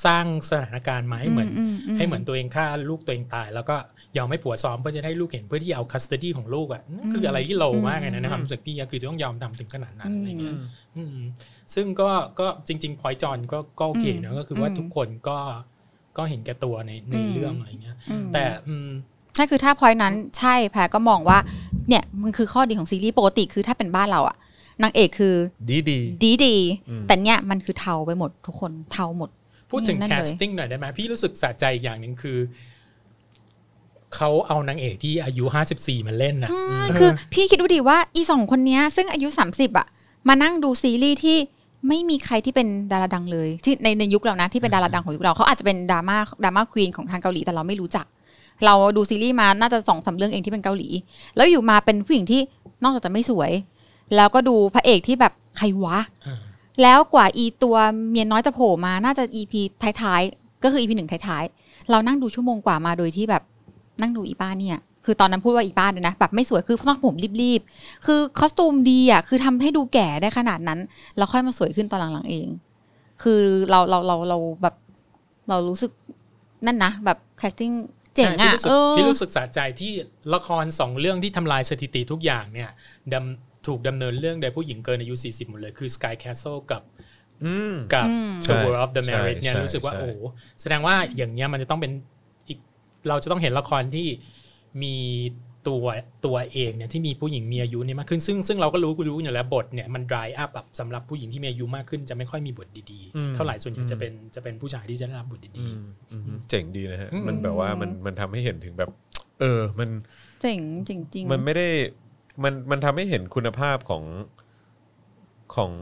สร้างสถานการณ์มาให้เหมือนอืมอืมให้เหมือนตัวเองฆ่าลูกตัวเองตาย แล้วก็ ยอมให้ผัวซ้อมเพื่อจะให้ลูกเห็นเพื่อที่เอาคัสต o ดี้ของลูกอะนั่นคืออะไรที่ low มากเลยนะในความรู้สึกพี่อะคือต้องยอมทำถึงขนาดนั้นอะไรเงี้ยอืมซึ่งก็ก็จริง ๆ พอยจอนก็ก็โอเคนะก็คือว่าอืมทุกคนก็ก็เห็นแก่ตัวในในอืมเรื่องอะไรเงี้ยอืมแต่อืมใช่คือถ้าพอยนั้นใช่แพรก็มองว่าเนี่ยมันคือข้อดีของซีรีส์ปกติคือถ้าเป็นบ้านเราอะนางเอกคือดีดีดีดีอืมแต่เนี่ยมันคือเทาไปหมดทุกคนเทาหมด พูดถึงนั่นแคเลยสติ้งหน่อยได้ไหมพี่รู้สึกสะใจอีกอย่างหนึ่งคือ เขาเอานางเอกที่อายุห้าสิบสี่มาเล่นนะใช่คือพี่คิดดูดิว่าอีสองคนเนี้ยซึ่งอายุ 30อะมานั่งดูซีรีส์ที่ไม่มีใครที่เป็นดาราดังเลยที่ในในยุคเรานะที่เป็นดาราดังของยุคเราเขาอาจจะเป็นดราม่าดราม่าควีนของทางเกาหลีแต่เราไม่รู้จัก เราดูซีรีส์มาน่าจะสองสามเรื่องเองที่เป็นเกาหลี แล้วอยู่มาเป็นผู้หญิงที่นอกจากจะไม่สวย แล้วก็ดูพระเอกที่แบบใครวะอ่าแล้วกว่าอีตัวเมียน้อยจะโผล่มาน่าจะ EP ท้ายๆก็คือ EP หนึ่งท้ายๆเรานั่งดูชั่วโมงกว่ามาโดยที่แบบ นั่งดูอีป้าเนี่ยคือตอนนั้นพูดว่าอีป้าเลยนะแบบไม่สวยคือต้องผมรีบๆคือ costume ดีอะคือทำให้ดูแก่ได้ขนาดนั้นแล้วค่อยมาสวยขึ้นตอนหลังๆเอง คือเราเราเราเราแบบเรารู้สึกนั่นนะแบบ casting เจ๋งอะใช่เออพี่รู้สึกพี่รู้สึกสะใจที่ละครสองเรื่องที่ทำลายสถิติทุกอย่างเนี่ยดำถูกดำเนินเรื่องโดยผู้หญิงเกินอายุ 40 หมดเลย คือ Sky Castle กับอืมกับอืมใช่ The World of the ใช่ Married เนี่ยใช่รู้สึกว่าใช่โอ้โหแสดงว่าอย่างเงี้ยมันจะต้องเป็นอีก เราจะต้องเห็นละครที่มีตัวตัวเองเนี่ยที่มีผู้หญิงมีอายุเนี่ยมากขึ้นซึ่งซึ่งเราก็รู้รู้อยู่แล้วบทเนี่ยมัน dry up แบบสำหรับผู้หญิงที่มีอายุมากขึ้นจะไม่ค่อยมีบทดีอืมๆเท่าไหร่ส่วนใหญ่จะเป็นจะเป็นผู้ชายที่จะได้รับบทดีอืมอืมเจ๋งดีนะฮะอืมมันแบบว่ามันมันทำให้เห็นถึงแบบ เออมันเจ๋งจริง ๆ มันไม่ได้มันมันทำให้เห็นคุณภาพของของ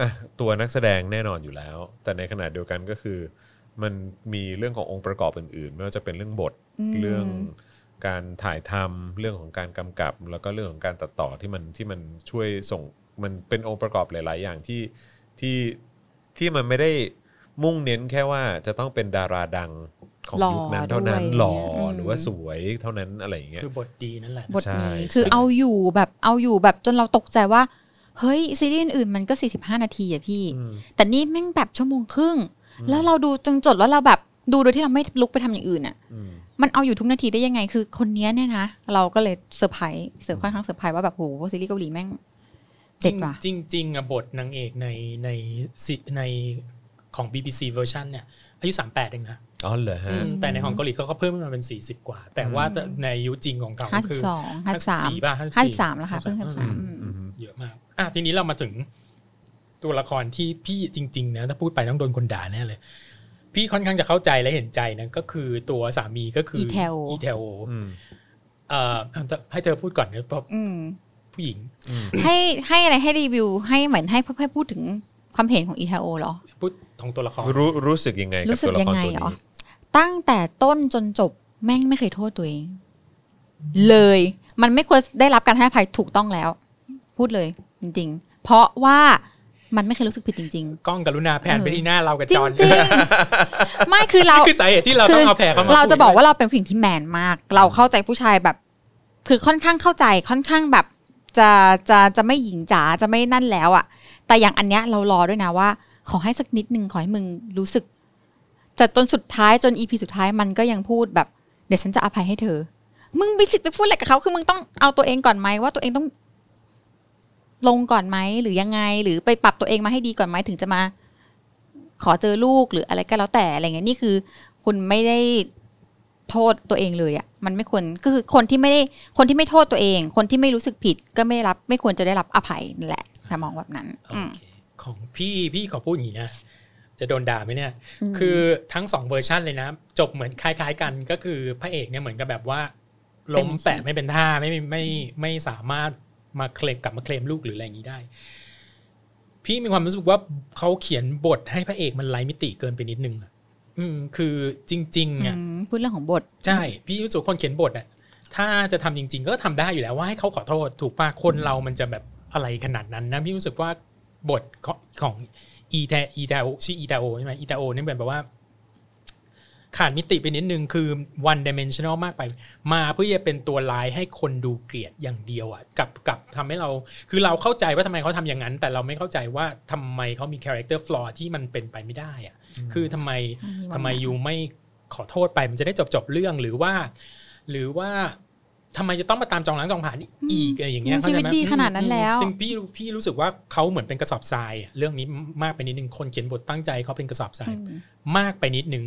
อะตัวนักแสดงแน่นอนอยู่แล้ว แต่ในขณะเดียวกันก็คือ มันมีเรื่องขององค์ประกอบอื่นๆไม่ว่าจะเป็นเรื่องบทอืม เรื่องการถ่ายทำเรื่องของการกำกับ แล้วก็เรื่องของการตัดต่อที่มันที่มันช่วยส่งมันเป็นองค์ประกอบหลาย ๆ อย่างที่ที่ที่มันไม่ได้มุ่งเน้นแค่ว่าจะต้องเป็นดาราดังของหล่อยุคนั้นเท่านั้นด้วยหล่ออมหรือว่าสวยเท่านั้นอะไรอย่างเงี้ยๆคือบทดีนั่นแหละบทใช่นี้คือใช่เอาอยู่แบบเอาอยู่แบบจนเราตกใจว่าเฮ้ยซีรีส์อื่นๆมันก็ 45 นาทีอะพี่อืมแต่นี่แม่งแบบชั่วโมงครึ่ง แล้วเราดูจนจบแล้วเราแบบดูโดยที่เราไม่ลุกไปทำอย่างอื่นอะอื มมันเอาอยู่ทุกนาทีได้ยังไง คือคนเนี้ยเนี่ยนะเราก็เลยเซอร์ไพรส์เซอร์ค่อนข้างเซอร์ไพรส์ว่าแบบโหซีรีส์เกาหลีแม่งเจ็ดว่ะจริงจริงๆอะบทนางเอกในในซีในของ BBC เวอร์ชันเนี่ยอายุ38เองนะอ๋อเหรอฮะอืมแต่ในของเกาหลีเขาก็เพิ่มขึ้นมาเป็น40กว่า แต่ว่าในอายุจริงของเขาห้าก็สิคืบอสองห้าสิบสาม54ป่ะห้าสิบสามแล้วค่ะเพิ่งห้าสิบสามอืมเยอะมากอะทีนี้เรามาถึงตัวละครที่พี่จริง ๆ นะ ถ้าพูดไปต้องโดนคนด่าแน่เลย พี่ค่อนข้างจะเข้าใจและเห็นใจนะก็คือตัวสามีก็คืออีอีเทลอีเทลอืมเอ่อให้เธอพูดก่อนนะเพราะอืมผู้หญิง ให้ให้อะไรให้รีวิว ให้เหมือนให้ให้พูดถึงความเห็นของอีเทโอเหรอพูดของตัวละครรู้รู้สึกยังไงกับรู้สึกตัวละยังครไงตัวเหรอนี้ตั้งแต่ต้นจนจบแม่งไม่เคยโทษตัวเอง เลยมันไม่ควรได้รับการให้อภัยถูกต้องแล้ว พูดเลยจริง ๆ เพราะว่า มันไม่เคยรู้สึกผิดจริงกล้องกรุณาแพนไปเออที่หน้าเรากับๆจริจงอนจริงๆไม่คือเราคือสาเหตุที่เราต้องเอาแพรเข้ามาเราจะคุยบอกว่าเราเป็นผู้หญิงที่แมนมาก เราเข้าใจผู้ชายแบบ คือค่อนข้างเข้าใจค่อนข้างแบบ จะจะจะไม่หญิงจ๋าจะไม่นั่นแล้วอะแต่อย่างอันเนี้ยเรารอด้วยนะว่า ขอให้สักนิดนึงขอให้มึงจะสึกจะจนสุดท้ายจนอีพีสุดท้ายมันก็ยังพูดแบบ เดี๋ยวฉันจะอภัยให้เธอ มึงมีสิทธิ์ไปพูดอะไรกับเขาคือมึงต้องเอาตัวเองก่อนไหมว่าตัวเองต้อง ลงก่อนไหมหรือยังไง หรือไปปรับตัวเองมาให้ดีก่อนไหมถึงจะมา ขอเจอลูกหรืออะไรก็แล้วแต่อะไรเงี้ยนี่คือ คุณไม่ได้โทษตัวเองเลยอะ่ะ มันไม่ควรก็คือคนที่ไม่ได้คนที่ไม่โทษตัวเอง คนที่ไม่รู้สึกผิดก็ไม่ได้รับ ไม่ควรจะได้รับอภัยนั่นแหละถ้ามองแบบนั้นโออืมเคของพี่พี่ขอพูดอย่างนี้นะจะโดนด่าไหมเนี่ยอืมคือทั้งสองเวอร์ชันเลยนะ จบเหมือนคล้าย ๆ กันก็คือพระเอกเนี่ยเหมือนกับแบบว่าล้มแปะไม่เป็นท่าไม่ไม่ไม่ไม่สามารถ มาเคลมกลับมาเคลมลูกหรืออะไรอย่างนี้ได้ พี่มีความรู้สึกว่าเขาเขียนบทให้พระเอกมันไร้มิติเกินไปนิดนึงอะอืม คือจริงๆอะอืมพูดเรื่องของบท ใช่ พี่รู้สึกว่าคนเขียนบทอะถ้าจะทำจริง ๆ ก็ทำได้อยู่แล้วว่าให้เขาขอโทษ ถูกป่ะคนเรามันจะแบบอะไรขนาดนั้นนะพี่รู้สึกว่าบทของของอีแทอีแทโอชื่ออีแทโอใช่ไหมอีแทโอนี่เป็นแบบว่า ขาดมิติไปนิดนึงคือ one dimensional มากไป มาเพื่อจะเป็นตัวร้ายให้คนดูเกลียดอย่างเดียวอะกับกับทำให้เราคือเราเข้าใจว่าทำไมเขาทำอย่างนั้น แต่เราไม่เข้าใจว่าทำไมเขามี character flaw ที่มันเป็นไปไม่ได้อะคือทำไมทำไมยูไม่ขอโทษไปมันจะได้จบจบๆเรื่องหรือว่า หรือว่าทำไมจะต้องมาตามจองล้างจองผ่านอีกอะไรอย่างเงี้ยอืมชีวิตเข้าใจไหมดีขนาดนั้นแล้วอืมซึ่งพี่พี่รู้สึกว่าเขาเหมือนเป็นกระสอบทรายอะเรื่องนี้มากไปนิดนึงคนเขียนบทตั้งใจเขาเป็นกระสอบทรายอืมมากไปนิดนึง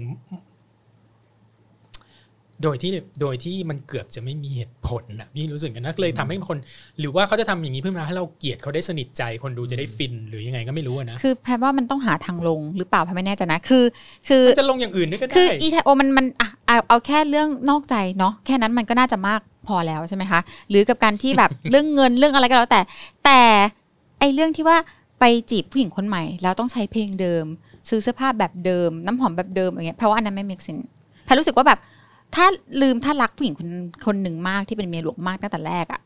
โดยที่โดยที่มันเกือบจะไม่มีเหตุผลนะพี่รู้สึกกันนะเลยทำให้คน หรือว่าเขาจะทำอย่างนี้เพื่อมาให้เราเกลียดเขาได้สนิทใจคนดูจะได้ฟินหรือยังไงก็ไม่รู้อะนะคือแพทย์ว่ามันต้องหาทางลงหรือเปล่าแพทย์ไม่แน่ใจนะคือ คือมันจะลงอย่างอื่นด้วยก็ได้คืออีโอมันมันอะเอาเอาแค่เรื่องนอกใจเนาะแค่นั้นมันก็น่าจะมากพอแล้วใช่ไหมคะหรือกับการที่แบบเรื่องเงินเรื่องอะไรก็แล้วแต่ แต่ไอเรื่องที่ว่าไปจีบผู้หญิงคนใหม่ แล้วต้องใช้เพลงเดิม ซื้อเสื้อผ้าแบบเดิม น้ำหอมแบบเดิมอะไรเงี้ยแพทย์ว่าอันนั้นไม่ make sense แพทย์รู้สึกว่าแบบ ถ้าลืมถ้ารักผู้หญิงคนคนหนึ่งมากที่เป็นเมียหลวงมากตั้งแต่แรกอะ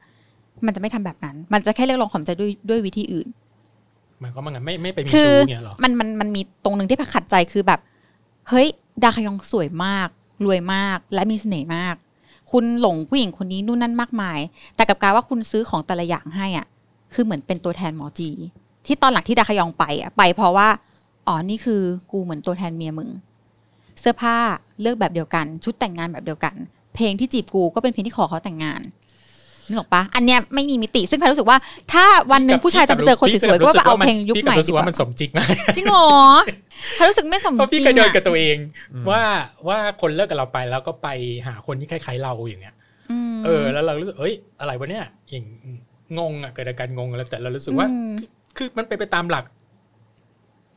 มันจะไม่ทำแบบนั้น มันจะแค่เรียกร้องความใจด้วยด้วยวิธีอื่นหมายความว่าไงไม่ไม่ไปมีคือชู้เงี้ยเหรอมันมันมันมีตรงหนึ่งที่ขัดใจคือแบบ เฮ้ย ดาคยองสวยมาก รวยมากและมีเสน่ห์มาก คุณหลงผู้หญิงคนนี้นู่นนั่นมากมาย แต่กลับกลารว่าคุณซื้อของแต่ละอย่างให้อะ คือเหมือนเป็นตัวแทนหมอจี ที่ตอนหลังที่ดาคยองไปอะไปเพราะว่าอ๋อนี่คือกูเหมือนตัวแทนเมียมึง เสื้อผ้าเลือกแบบเดียวกัน ชุดแต่งงานแบบเดียวกัน เพลงที่จีบกูก็เป็นเพลงที่ขอเขาแต่งงานนึกออกปะอันเนี้ยไม่มีมิติซึ่งแพรรู้สึกว่า ถ้าวันหนึ่งผู้ชายจะไปเจอคนสวยๆก็ว่าเอาเพลงยุคใหม่พี่กลับรู้ดีสึกกว่าว่ามันสมจริงมากจริงเหรอแพรรู้สึกไม่สมเพราะจริพี่งเคยเดินอะกับตัวเอง ว่าว่าคนเลิกกับเราไปแล้วก็ไปหาคนที่คล้ายๆเราอย่างเงี้ยมเออ แล้วเรารู้สึกเอ้ยอะไรวะเนี่ยอย่างงงอะเกิดอาการงงแล้วแต่เรารู้สึกว่าอืมคือมันไปนไปตามหลัก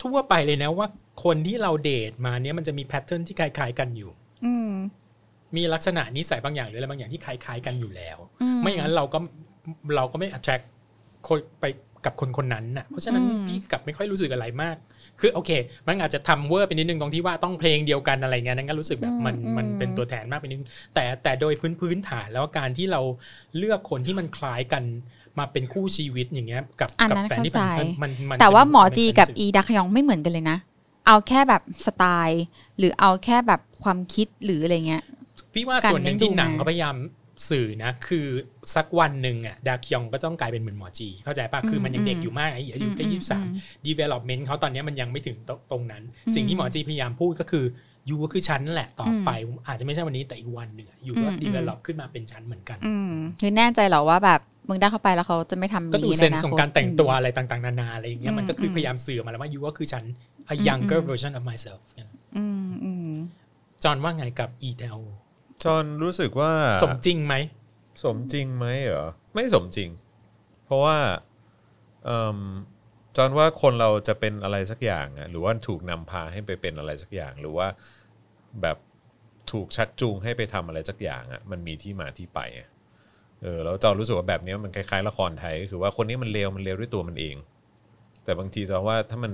ทั่วไปเลยนะว่า คนที่เราเดทมาเนี้ยมันจะมีแพทเทิร์นที่คล้ายๆกันอยู่ อืมมีลักษณะนิสัยบางอย่างหรืออะไรบางอย่างที่คล้ายๆกันอยู่แล้วอืมไม่อย่างนั้นเราก็เราก็ไม่ attract คนไปกับคนคนนั้นน่ะ เพราะฉะนั้นอืมพี่กลับไม่ค่อยรู้สึกอะไรมาก คือโอเค มันอาจจะทำเวอร์ไปนิดนึงตรงที่ว่าต้องเพลงเดียวกันอะไรเงี้ยนั่นก็รู้สึกแบบมันมันเป็นตัวแทนมากไปนิดนึงแต่แต่โดยพื้นพื้นฐานแล้วการที่เราเลือกคนที่มันคล้ายกันมาเป็นคู่ชีวิตอย่างเงี้ย กับอันกันั้นแฟนที่เข้าใจมันมันมันแต่ว่าจะหมอจีกับเป็นอีดักยองไม่เหมือนกันเลยนะ เอาแค่แบบสไตล์ หรือเอาแค่แบบความคิดหรืออะไรเงี้ย พี่ว่าการส่วนหนึ่งเลี้ยงดูที่หนังมาเขาพยายามสื่อนะ คือสักวันหนึ่งอะดาคยองก็ต้องกลายเป็นเหมือนหมอจี เข้าใจปะคือมันยังเด็กอยู่มากอายุแค่ยี่สิบสาม development เขาตอนนี้มันยังไม่ถึงตตรงนั้นอืมสิ่งที่หมอจีพยายามพูดก็คือยูก็คือชั้นนั่นแหละต่ออมไป อาจจะไม่ใช่วันนี้แต่อีกวันหนึ่งยูก็อืม develop ขึ้นมาเป็นชั้นเหมือนกันอืมคือแน่ใจเหรอว่าแบบ มึงได้เข้าไปแล้วเขาจะไม่ทำก็ดูนี้เซนส์ของการแต่งตัวอืมอะไรต่างๆ นานาอะไรอย่างเงี้ยมันก็คือมพยายามสื่อมาแล้วว่ายูก็คือฉัน a younger version of myself อืมอืมจอห์นว่าไงกับ e t e l จอห์นรู้สึกว่าสมจริงไหม สมจริงไหมเหรอ ไม่สมจริง เพราะว่าเอิ่มจอห์นว่าคนเราจะเป็นอะไรสักอย่างอะหรือว่าถูกนำพาให้ไปเป็นอะไรสักอย่าง หรือว่าแบบถูกชักจูงให้ไปทำอะไรสักอย่างอะมันมีที่มาที่ไปอะ เออแล้วจอห์นรู้สึกว่าแบบนี้มันคล้ายๆละครไทยก็คือว่าคนนี้มันเลวมันเลวด้วยตัวมันเอง แต่บางทีจอห์นว่าถ้ามัน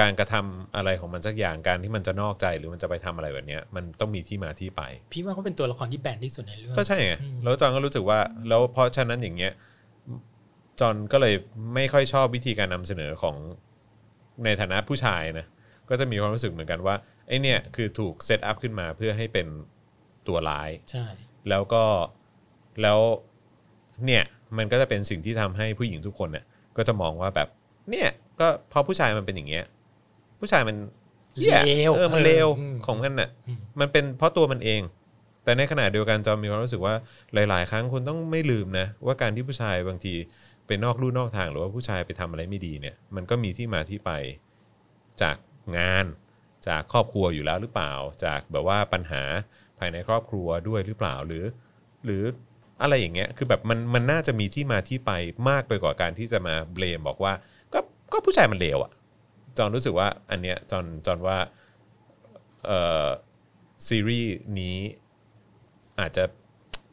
การกระทำอะไรของมันสักอย่างการที่มันจะนอกใจหรือมันจะไปทำอะไรแบบเนี้ยมันต้องมีที่มาที่ไป พี่ว่าเขาเป็นตัวละครที่แบนที่สุดในเรื่องก็ใช่ไงอืมแล้วจอนก็รู้สึกว่าแล้วเพราะฉะนั้นอย่างเงี้ยจอนก็เลยไม่ค่อยชอบวิธีการนำเสนอของในฐานะผู้ชายนะก็จะมีความรู้สึกเหมือนกันว่าไอเนี่ยคือถูกเซตอัพขึ้นมาเพื่อให้เป็นตัวร้ายใช่แล้วก็ แล้วเนี่ยมันก็จะเป็นสิ่งที่ทำให้ผู้หญิงทุกคนเนี่ยก็จะมองว่าแบบเนี่ยก็พอผู้ชายมันเป็นอย่างเงี้ยผู้ชายมันเหี้ยเลวเออมันเลวอืมของมันน่ะอืมมันเป็นเพราะตัวมันเอง แต่ในขณะเดียวกันจอมมีความรู้สึกว่าหลาย ๆ ครั้งคุณต้องไม่ลืมนะว่าการที่ผู้ชายบางทีไปนอกลู่นอกทาง หรือว่าผู้ชายไปทำอะไรไม่ดีเนี่ย มันก็มีที่มาที่ไปจากงานจากครอบครัวอยู่แล้วหรือเปล่า จากแบบว่าปัญหาภายในครอบครัวด้วยหรือเปล่าหรือ หรือ อะไรอย่างเงี้ยคือแบบมันมันน่าจะมีที่มาที่ไปมากไปกว่าการที่จะมาเบลมบอกว่าก็ก็ผู้ชายมันเลวอะจอนรู้สึกว่าอันเนี้ยจอนจอนว่าเอ่อซีรีส์นี้อาจจะ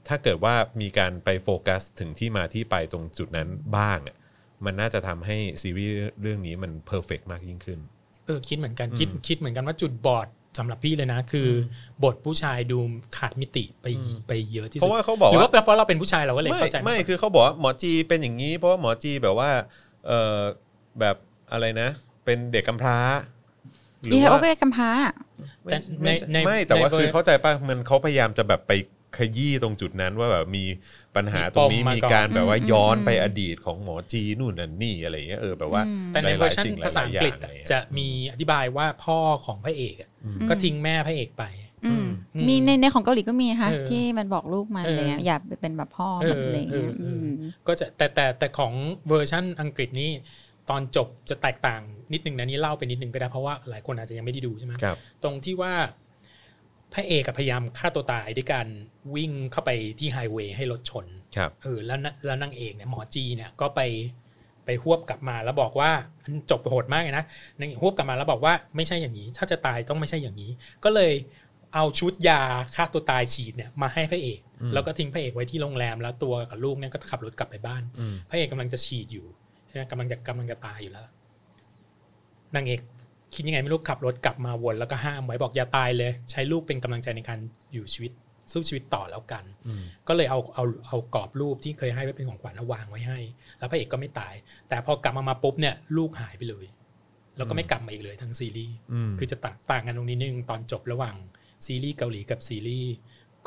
ถ้าเกิดว่ามีการไปโฟกัสถึงที่มาที่ไปตรงจุดนั้นบ้างอะมันน่าจะทำให้ซีรีส์เรื่องนี้มัน perfect มากยิ่งขึ้น เออคิดเหมือนกันคิดคิดเหมือนกันว่าจุดบอด สำหรับพี่เลยนะ คือบทผู้ชายดูขาดมิติไปไปเยอะที่สุดราะว่าเขาบอกหรือว่าว่าเพราะเราเป็นผู้ชายเราก็เลยไม่เข้าใจไม่คือเขาบอกว่าหมอจีเป็นอย่างนี้ เพราะว่าหมอจีแบบว่าเออแบบอะไรนะ เป็นเด็กกำพร้าหรืออีแทโอว่าก็กำพร้าไม่แต่ไม่ในในไม่แต่ว่าในเวอร์คือเข้าใจป่ะมันเขาพยายามจะแบบไปขยี้ตรงจุดนั้นว่าแบบมีปัญหาตรงนี้มีปมมามีก่อนการแบบว่าอืมย้อนอืมไปอดีตของหมอจีนู่นนั่นนี่อะไรเงี้ยเออแบบว่าอืมแต่ในหเวอลายร์ชันๆสิ่งหลายๆภาษาอังกฤษอย่างอะไรเงี้ยจะมีอธิบายว่าพ่อของพระเอกอะ ก็ทิ้งแม่พระเอกไปอืมอืมมีในในของเกาหลีก็มีค่ะเออที่มันบอกลูกมันเอออะไรเงี้ยอย่าไปเป็นแบบพ่อมันอะไรเงี้ยเออเออเอออืมก็จะแต่แต่แต่ของเวอร์ชันอังกฤษนี่ตอนจบจะแตกต่างนิดนึงนะนี่เล่าไปนิดนึงก็ได้เพราะว่าหลายคนอาจจะยังไม่ได้ดูใช่ไหมครับตรงที่ว่าพระเอกอะพยายามฆ่าตัวตายด้วยการวิ่งเข้าไปที่ไฮเวย์ให้รถชนครับเออแล้วนะแล้วนางเอกเนี่ยหมอจีเนี่ยก็ไป ไปหวบกลับมาแล้วบอกว่าอันจบโหดมากเลยนะนางเอกหวบกลับมาแล้วบอกว่าไม่ใช่อย่างนี้ ถ้าจะตายต้องไม่ใช่อย่างนี้ ก็เลยเอาชุดยาฆ่าตัวตายฉีดเนี่ยมาให้พระเอกอืมแล้วก็ทิ้งพระเอกไว้ที่โรงแรมแล้วตัวกับลูกเนี่ยก็ขับรถกลับไปบ้านอืมพระเอกกำลังจะฉีดอยู่ใช่ไหมกำลังจะกำลังจะตายอยู่แล้วนางเอกคิดยังไงไม่รู้ขับรถกลับมาวนแล้วก็ห้ามไว้บอกอย่าตายเลย ใช้ลูกเป็นกำลังใจในการอยู่ชีวิต สู้ชีวิตต่อแล้วกันอืมก็เลยเอาเอาเอากรอบรูปที่เคยให้ไว้เป็นของขวัญเอาวางไว้ให้ แล้วพระเอกก็ไม่ตาย แต่พอกลับมามาปุ๊บเนี่ยลูกหายไปเลย แล้วก็ไม่กลับมาอีกเลยทั้งซีรีส์อืมคือจะต่างต่างกันตรงนี้นึงตอนจบระหว่างซีรีส์เกาหลีกับซีรีส์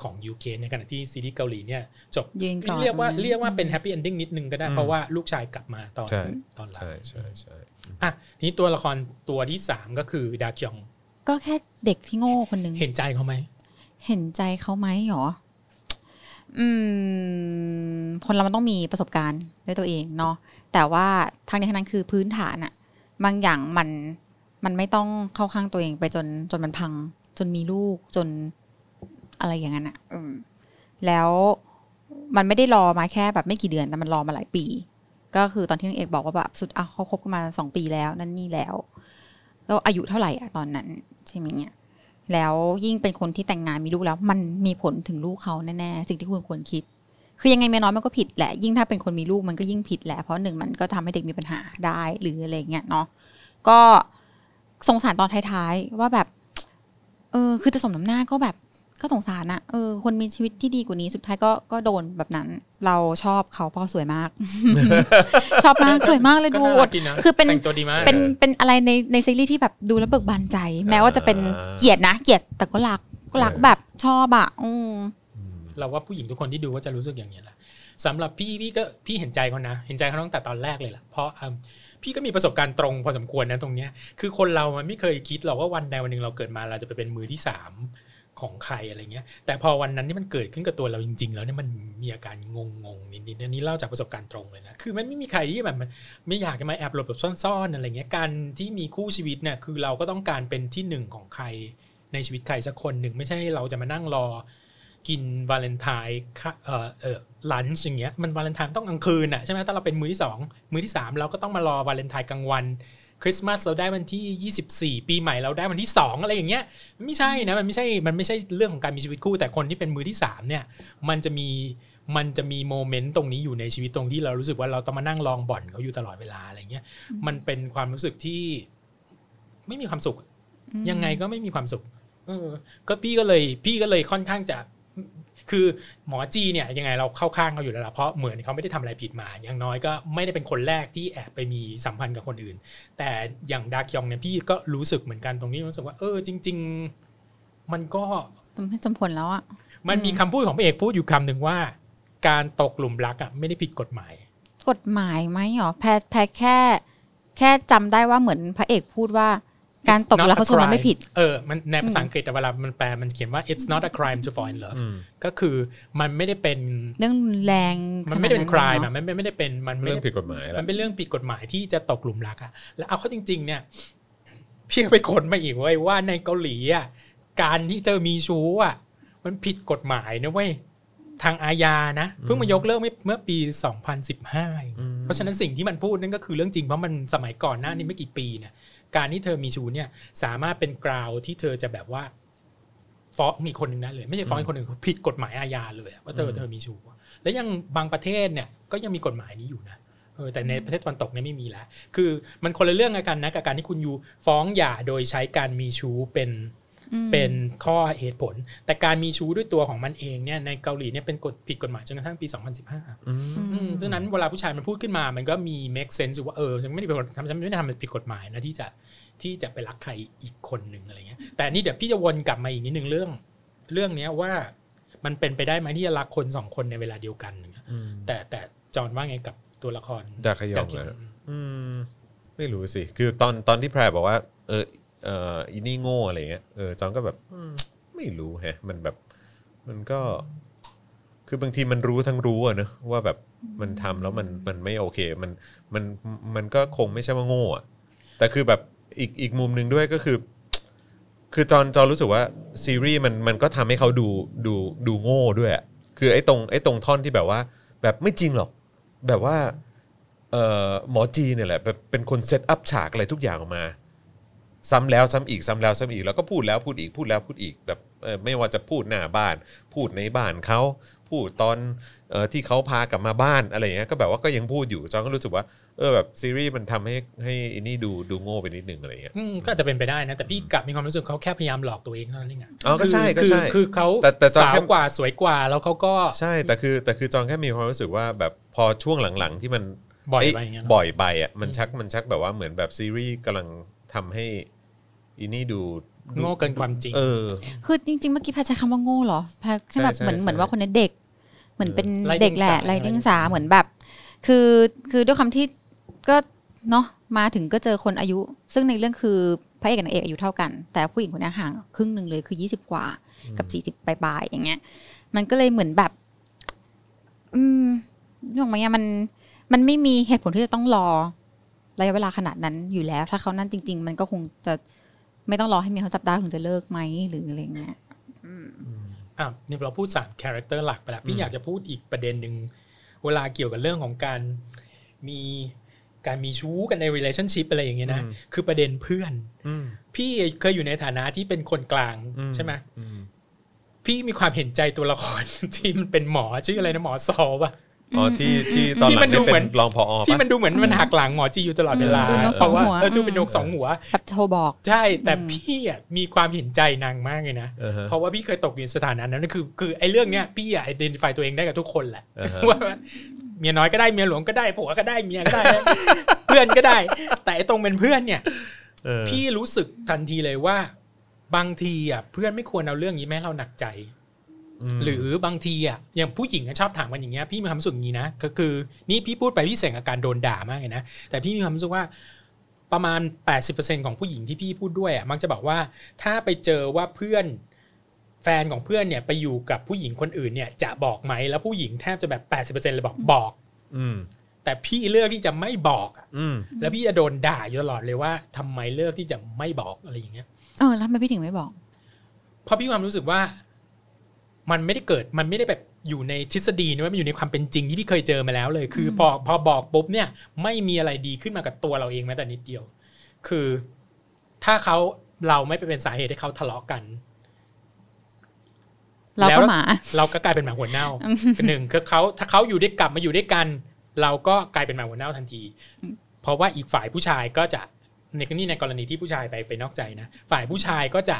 ของ UK ในขณะที่ซีรีส์เกาหลีเนี่ยจบยืนก่อนเรียกว่าตรงนั้นเรียกว่าเป็น happy ending นิดนึงก็ได้อืมเพราะว่าลูกชายกลับมาตอนใช่ตอนหลังใช่ใช่ใช่อะทีนี้ตัวละครตัวที่สามก็คือดาคยองก็แค่เด็กที่โง่คนหนึ่งเห็นใจเขาไหม เห็นใจเขาไหมหรอ อืม คนเรามันต้องมีประสบการณ์ด้วยตัวเองเนาะ แต่ว่าทางนี้ทั้งนั้นคือพื้นฐานอะบางอย่างมันมันไม่ต้องเข้าข้างตัวเองไปจนจนมันพัง จนมีลูกจนอะไรอย่างนั้นอะอืม แล้วมันไม่ได้รอมาแค่แบบไม่กี่เดือนแต่มันรอมาหลายปี ก็คือตอนที่นางเอกบอกว่าแบบสุดอะเขาคบกันมาสองปีแล้ว นั่นนี่แล้ว แล้วอายุเท่าไหร่อะตอนนั้น ใช่ไหมเนี่ย แล้วยิ่งเป็นคนที่แต่งงานมีลูกแล้ว มันมีผลถึงลูกเขาแน่ๆสิ่งที่คุณควรคิด คือยังไงเมียน้อยมันก็ผิดแหละ ยิ่งถ้าเป็นคนมีลูกมันก็ยิ่งผิดแหละเพราะหนึ่งมันก็ทำให้เด็กมีปัญหาได้หรืออะไรเงี้ยเนาะก็สงสารตอนท้ายๆว่าแบบเออคือจะสมน้ำหน้าก็แบบ ก็สงสารอะเออคนมีชีวิตที่ดีกว่านี้สุดท้ายก็ก็โดนแบบนั้น เราชอบเขาเพราะสวยมาก ชอบมากสวยมากเลยก็ดูน่าอรัดกดีนะคือเป็นแต่งตัวดีมากเป็นเป็นอะไรในในซีรีส์ที่แบบดูแล้วเบิกบานใจ แม้ว่าจะเป็นอ่าเกลียดนะเกลียดแต่ก็รักก็รักเออแบบชอบอะอืมเราว่าผู้หญิงทุกคนที่ดูก็จะรู้สึกอย่างนี้ยแหละสำหรับพี่พี่ก็พี่เห็นใจเขานะ เห็นใจเขาตั้งแต่ตอนแรกเลยล่ะเพราะอืมพี่ก็มีประสบการณ์ตรงพอสมควรนะตรงเนี้ยคือคนเรามันไม่เคยคิดหรอกว่าวันใดวันหนึ่งเราเกิดมาเราจะไปเป็นมือที่สาม ของใครอะไรเงี้ย แต่พอวันนั้นที่มันเกิดขึ้นกับตัวเราจริง ๆ แล้วเนี่ยมันมีอาการงงงๆนิดๆอันนี้เล่าจากประสบการณ์ตรงเลยนะ คือมันไม่มีใครที่แบบไม่อยากจะมาแอบหลบแบบซ่อนๆอะไรเงี้ย การที่มีคู่ชีวิตเนี่ยคือเราก็ต้องการเป็นที่หนึ่งของใครในชีวิตใครสักคนหนึ่งไม่ใช่เราจะมานั่งรอกินวาเลนไทน์ค่ะเออเออลันช์อย่างเงี้ยมันวาเลนไทน์ต้องกลางคืนอะใช่ไหมถ้าเราเป็นมือที่สองมือที่สามเราก็ต้องมารอวาเลนไทน์กลางวัน คริสต์มาสเราได้วันที่ 24 ปีใหม่เราได้วันที่ 2 อะไรอย่างเงี้ยมันไม่ใช่นะมันไม่ใช่มันไม่ใช่เรื่องของการมีชีวิตคู่ แต่คนที่เป็นมือที่สามเนี่ยมันจะมีมันจะมีโมเมนต์ตรงนี้อยู่ในชีวิตตรงที่เรารู้สึกว่าเราต้องมานั่งลองบ่อนเขาอยู่ตลอดเวลาอะไรเงี้ยมันเป็นความรู้สึกที่ไม่มีความสุข ยังไงก็ไม่มีความสุข เออ ก็พี่ก็เลย พี่ก็เลยค่อนข้างจะ คือหมอจีเนี่ยยังไงเราเข้าข้างเขาอยู่แล้วล่ะเพราะเหมือนเขาไม่ได้ทำอะไรผิดมา อย่างน้อยก็ไม่ได้เป็นคนแรกที่แอบไปมีสัมพันธ์กับคนอื่น แต่อย่างดาคยองเนี่ยพี่ก็รู้สึกเหมือนกันตรงนี้รู้สึกว่าเออจริง ๆ มันก็สมเหตุสมผลแล้วอะมันมีคำพูดของพระเอกพูดอยู่คำหนึ่งว่า การตกหลุมรักอะไม่ได้ผิดกฎหมาย กฎหมายไหมหรอแพทแพทแค่ แค่จำได้ว่าเหมือนพระเอกพูดว่า การตก It's แล้ว not เขา a ชมมันไม่ crime ผิด เออ มันในภาษาอังกฤษแต่เวลามันแปลมันเขียนว่า it's not a crime to fall in love อืมก็คือมันไม่ได้เป็นเรื่องรุนแรงมันไม่ได้เป็นขครายดมันไม่ไม่ได้เป็นมันไม่เรื่องได้ผิดกฎหมายแล้มัวนเป็นเรื่องผิดกฎหมายที่จะตกหลุมรักอะแล้วเอาเข้าจริง ๆ เนี่ยพี่ก็ไปค้นมาอีกเว้ยว่าในเกาหลีอะการที่เธอมีชู้อะมันผิดกฎหมายนะเว้ยทางอาญานะเพิ่งมายกเลิกเมื่อปี 2015 เพราะฉะนั้นสิ่งที่มันพูดนั่นก็คือเรื่องจริงเพราะมันสมัยก่อนหน้านี้ไม่กี่ปีเนี่ย การที่เธอมีชู้เนี่ย สามารถเป็นกราวที่เธอจะแบบว่าฟ้องมีคนหนึ่งได้เลย ไม่ใช่ฟ้องอีกคนหนึ่งผิดกฎหมายอาญาเลยอะว่าเธอเธอมีชู้แล้วยังบางประเทศเนี่ยก็ยังมีกฎหมายนี้อยู่นะเออแต่ในประเทศตะวันตกเนี่ยไม่มีแล้ว คือมันคนละเรื่องกันนะกับการที่คุณอยู่ฟ้องหย่าโดยใช้การมีชู้เป็นอืม เป็นข้อเหตุผล แต่การมีชู้ด้วยตัวของมันเองเนี่ยในเกาหลีเนี่ยเป็นกฎผิดกฎหมายจนกระทั่งปี 2015อืมอืมดังนั้นเวลาผู้ชายมันพูดขึ้นมามันก็มี make sense ว่าเออฉันไม่ได้เป็นคนทำฉันไม่ได้ทำผิดกฎหมายนะที่จะที่จะไปรักใครอีกคนหนึ่งอะไรเงี้ยแต่นี่เดี๋ยวพี่จะวนกลับมาอีกนิดนึงเรื่อง เรื่องเนี้ยว่ามันเป็นไปได้ไหมที่จะรักคนสองคนในเวลาเดียวกันอย่างเงี้ยอืมแต่แต่จอห์นว่าไงกับตัวละครดาขยองดาขนะอืมไม่รู้สิ คือตอนตอนที่แพรบอกว่า เออ เอออีนี่โง่อะไรเงี้ยเออจอนก็แบบอืมไม่รู้แฮะ มันแบบมันก็ คือบางทีมันรู้ทั้งรู้อะเนอะว่าแบบมันทำแล้วมันมันไม่โอเค มันมันมันก็คงไม่ใช่ว่าโง่อะแต่คือแบบอีกอีกมุมหนึ่งด้วยก็คือ คือจอนจอนรู้สึกว่าซีรีส์มันมันก็ทำให้เขาดูดูดูโง่ด้วยอะคือไอ้ตรงไอ้ตรงท่อนที่แบบว่า แบบไม่จริงหรอก แบบว่า เอ่อหมอจีเนี่ยแหละแบบเป็นคนเซตอัพฉากอะไรทุกอย่างออกมา ซ้ำแล้วซ้ำอีกซ้ำแล้วซ้ำอีกแล้วก็พูดแล้วพูดอีกพูดแล้วพูดอีกแบบเอ่อไม่ว่าจะพูดหน้าบ้าน พูดในบ้านเขาพูดตอนเอ่อที่เขาพากลับมาบ้านอะไรอย่างเงี้ยก็แบบว่าก็ยังพูดอยู่จองก็รู้สึกว่าเออแบบซีรีส์มันทำให้ให้อินนี่ดูดูโง่ไปนิดนึงอะไรอย่างเงี้ยอืมก็อาจจะเป็นไปได้นะแต่พี่กลับมีความรู้สึกเขาแค่พยายามหลอกตัวเองเท่านั้นเองอะอ๋อก็ใช่คือก็ใช่คือคือเขาแต่แต่ตอนสาวแค่กว่าสวยกว่าแล้วเขาก็ใช่แต่คือแต่คือจองแค่มีความรู้สึกว่าแบบพอช่วงหลังๆที่มันบ่อยเอ้ยไปอย่างเงี้ยเนอะบ่อยไปอะมันชักมันชักแบบว่าเหมือนแบบซีรีส์กำลัง ทำให้อินนี่ดูดูโง่เกินความจริง เออ คือจริง ๆ เมื่อกี้แพทย์ใช้คำว่าโง่เหรอแพทย์แค่แบบใช่เหมือนใช่เหมือนว่าคนนี้เด็ก เหมือนเป็นไร้เด็กแหละเดียงสาไรเดียงสาเหมือนแบบ คือคือด้วยคำที่ก็เนาะมาถึงก็เจอคนอายุ ซึ่งในเรื่องคือพระเอกกับนางเอกอายุเท่ากัน แต่ผู้หญิงคนนี้ห่างครึ่งหนึ่งเลยคือยี่สิบกว่า กับสี่สิบปลายๆอย่างเงี้ย มันก็เลยเหมือนแบบ อืมนึกออกไหมอะมันมันไม่มีเหตุผลที่จะต้องรอ ระยะเวลาขนาดนั้นอยู่แล้ว ถ้าเขานั่นจริง ๆ มันก็คงจะไม่ต้องรอให้เมียเขาจับได้ถึงจะเลิกไหมหรืออะไรเงี้ยอะนี่เราพูดสาม character หลักไปแล้วพี่อยากจะพูดอีกประเด็นหนึ่งเวลาเกี่ยวกับเรื่องของการมีการมีชู้กันใน relationship อะไรอย่างเงี้ยนะอืมคือประเด็นเพื่อนอืมพี่เคยอยู่ในฐานะที่เป็นคนกลางอืมใช่ไหมอืมพี่มีความเห็นใจตัวละครที่มันเป็นหมอชื่ออะไรนะหมอซอป่ะ อ๋อที่ที่ตอนหที่ลัมังนดูได้เหมืเป็อนนรองพอปะที่มันดูเหมือนมันหักหลังหมอจีอยู่ตลอดเวลาดูนกเพราะว่าสองหัวเออดูเป็นนกสองหัวแบบโทรบอก ใช่ แต่พี่อะมีความเห็นใจนางมากเลยนะอ่าฮะเพราะว่าพี่เคยตกอยู่ในสถานะนั้นคือคือไอ้เรื่องเนี้ยพี่อะ identify ตัวเองได้กับทุกคนแหละอ่าฮะว่าเมียน้อยก็ได้เมียหลวงก็ได้ผัวก็ได้เมียก็ได้ เพื่อนก็ได้ แต่ไอ้ตรงเป็นเพื่อนเนี่ยเออพี่รู้สึกทันทีเลยว่า บางทีอะเพื่อนไม่ควรเอาเรื่องนี้แม่ให้เราหนักใจม หรือบางทีอะอย่างผู้หญิงอะชอบถามกันอย่างเงี้ยพี่มีความรู้สึกอย่างนี้นะก็คือนี่พี่พูดไปพี่เสี่ยงกับการโดนด่ามากเลยนะแต่พี่มีความรู้สึกว่าประมาณ 80%ของผู้หญิงที่พี่พูดด้วยอะมักจะบอกว่าถ้าไปเจอว่าเพื่อนแฟนของเพื่อนเนี่ยไปอยู่กับผู้หญิงคนอื่นเนี่ยจะบอกไหมแล้วผู้หญิงแทบจะแบบ 80%เลยบอกบอก อืมแต่พี่เลือกที่จะไม่บอกอะอืมแล้วพี่จะโดนด่าอยู่ตลอดเลยว่าทำไมเลือกที่จะไม่บอกอะไรอย่างเงี้ยเออแล้วทำไมพี่ถึงไม่บอก เพราะพี่มีความรู้สึกว่า มันไม่ได้เกิดมันไม่ได้แบบอยู่ในทฤษฎีนะมันอยู่ในความเป็นจริงที่พี่เคยเจอมาแล้วเลย คือพอพอบอกปุ๊บเนี่ย ไม่มีอะไรดีขึ้นมากับตัวเราเองแม้แต่นิดเดียว คือ ถ้าเขาเราไม่ไปเป็นสาเหตุให้เขาทะเลาะกันเราแล้วก็หมา เราก็กลายเป็นหมาหัวเน่าหนึ่งคือเขาถ้าเขาอยู่ด้วยกลับมาอยู่ด้วยกัน เราก็กลายเป็นหมาหัวเน่าทันที เพราะว่าอีกฝ่ายผู้ชายก็จะในนี่ในกรณีที่ผู้ชายไปไปนอกใจนะ ฝ่ายผู้ชายก็จะ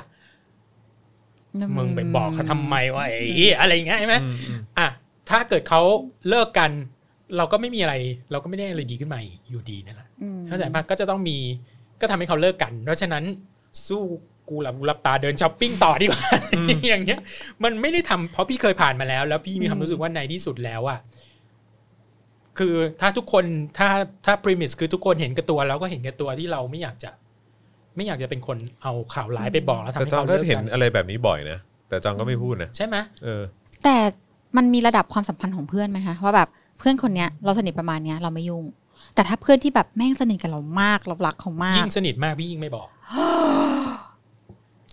มึงไปบอกเขาทำไมวะไอ้เหี้ยอะไรอย่างเงี้ยใช่ไหมอืมอืมอะถ้าเกิดเขาเลิกกัน เราก็ไม่มีอะไร เราก็ไม่ได้อะไรดีขึ้นมาอยู่ดีนั่นแหละอืมเข้าใจปะก็จะต้องมีก็ทำให้เขาเลิกกัน เพราะฉะนั้นสู้กูหลับกูหลับตาเดินช้อปปิ้งต่อดีกว่าอย่างเงี้ย มันไม่ได้ทำเพราะพี่เคยผ่านมาแล้ว แล้วพี่มีความรู้สึกว่าในที่สุดแล้วอะคือถ้าทุกคนถ้าถ้า premise คือทุกคนเห็นกับตัวเราก็เห็นกับตัวที่เราไม่อยากจะ ไม่อยากจะเป็นคนเอาข่าวร้ายไปบอกแล้วทำแต่ให้จองเขาก็เลิกเห็นกันอะไรแบบนี้บ่อยนะ แต่จองก็ไม่พูดนะ ใช่ไหมเออ แต่มันมีระดับความสัมพันธ์ของเพื่อนไหมคะว่าแบบเพื่อนคนเนี้ยเราสนิทประมาณเนี้ยเราไม่ยุ่ง แต่ถ้าเพื่อนที่แบบแม่งสนิทกับเรามากเรารักเขามากยิ่งสนิทมากพี่ยิ่งไม่บอก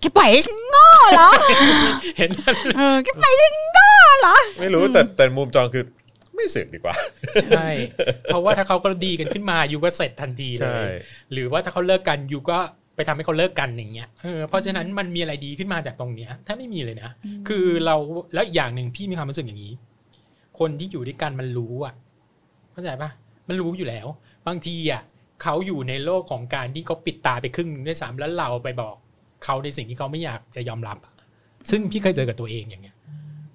แกปล่อยให้ฉันโง่เหรอเห็นเออแกปล่อยให้ฉันโง่เหรอ ไม่รู้แต่แต่มุมจองคือไม่เสือกดีกว่า ใช่เพราะว่าถ้าเขาก็ดีกันขึ้นมายูก็เสร็จทันทีเลใช่ ย หรือว่าถ้าเขาเลิกกันยูก็ ไปทำให้เขาเลิกกันอย่างเงี้ยเออเพราะฉะนั้นมันมีอะไรดีขึ้นมาจากตรงเนี้ยถ้าไม่มีเลยนะ คือเราแล้วอีกอย่างหนึ่งพี่มีความรู้สึกอย่างนี้ คนที่อยู่ด้วยกันมันรู้อะเข้าใจปะมันรู้อยู่แล้ว บางทีอะเขาอยู่ในโลกของการที่เขาปิดตาไปครึ่งหนึงด้วยซ้ำแล้วเราไปบอกเขาในสิ่งที่เขาไม่อยากจะยอมรับอะซึ่งพี่เคยเจอกับตัวเองอย่างเงี้ย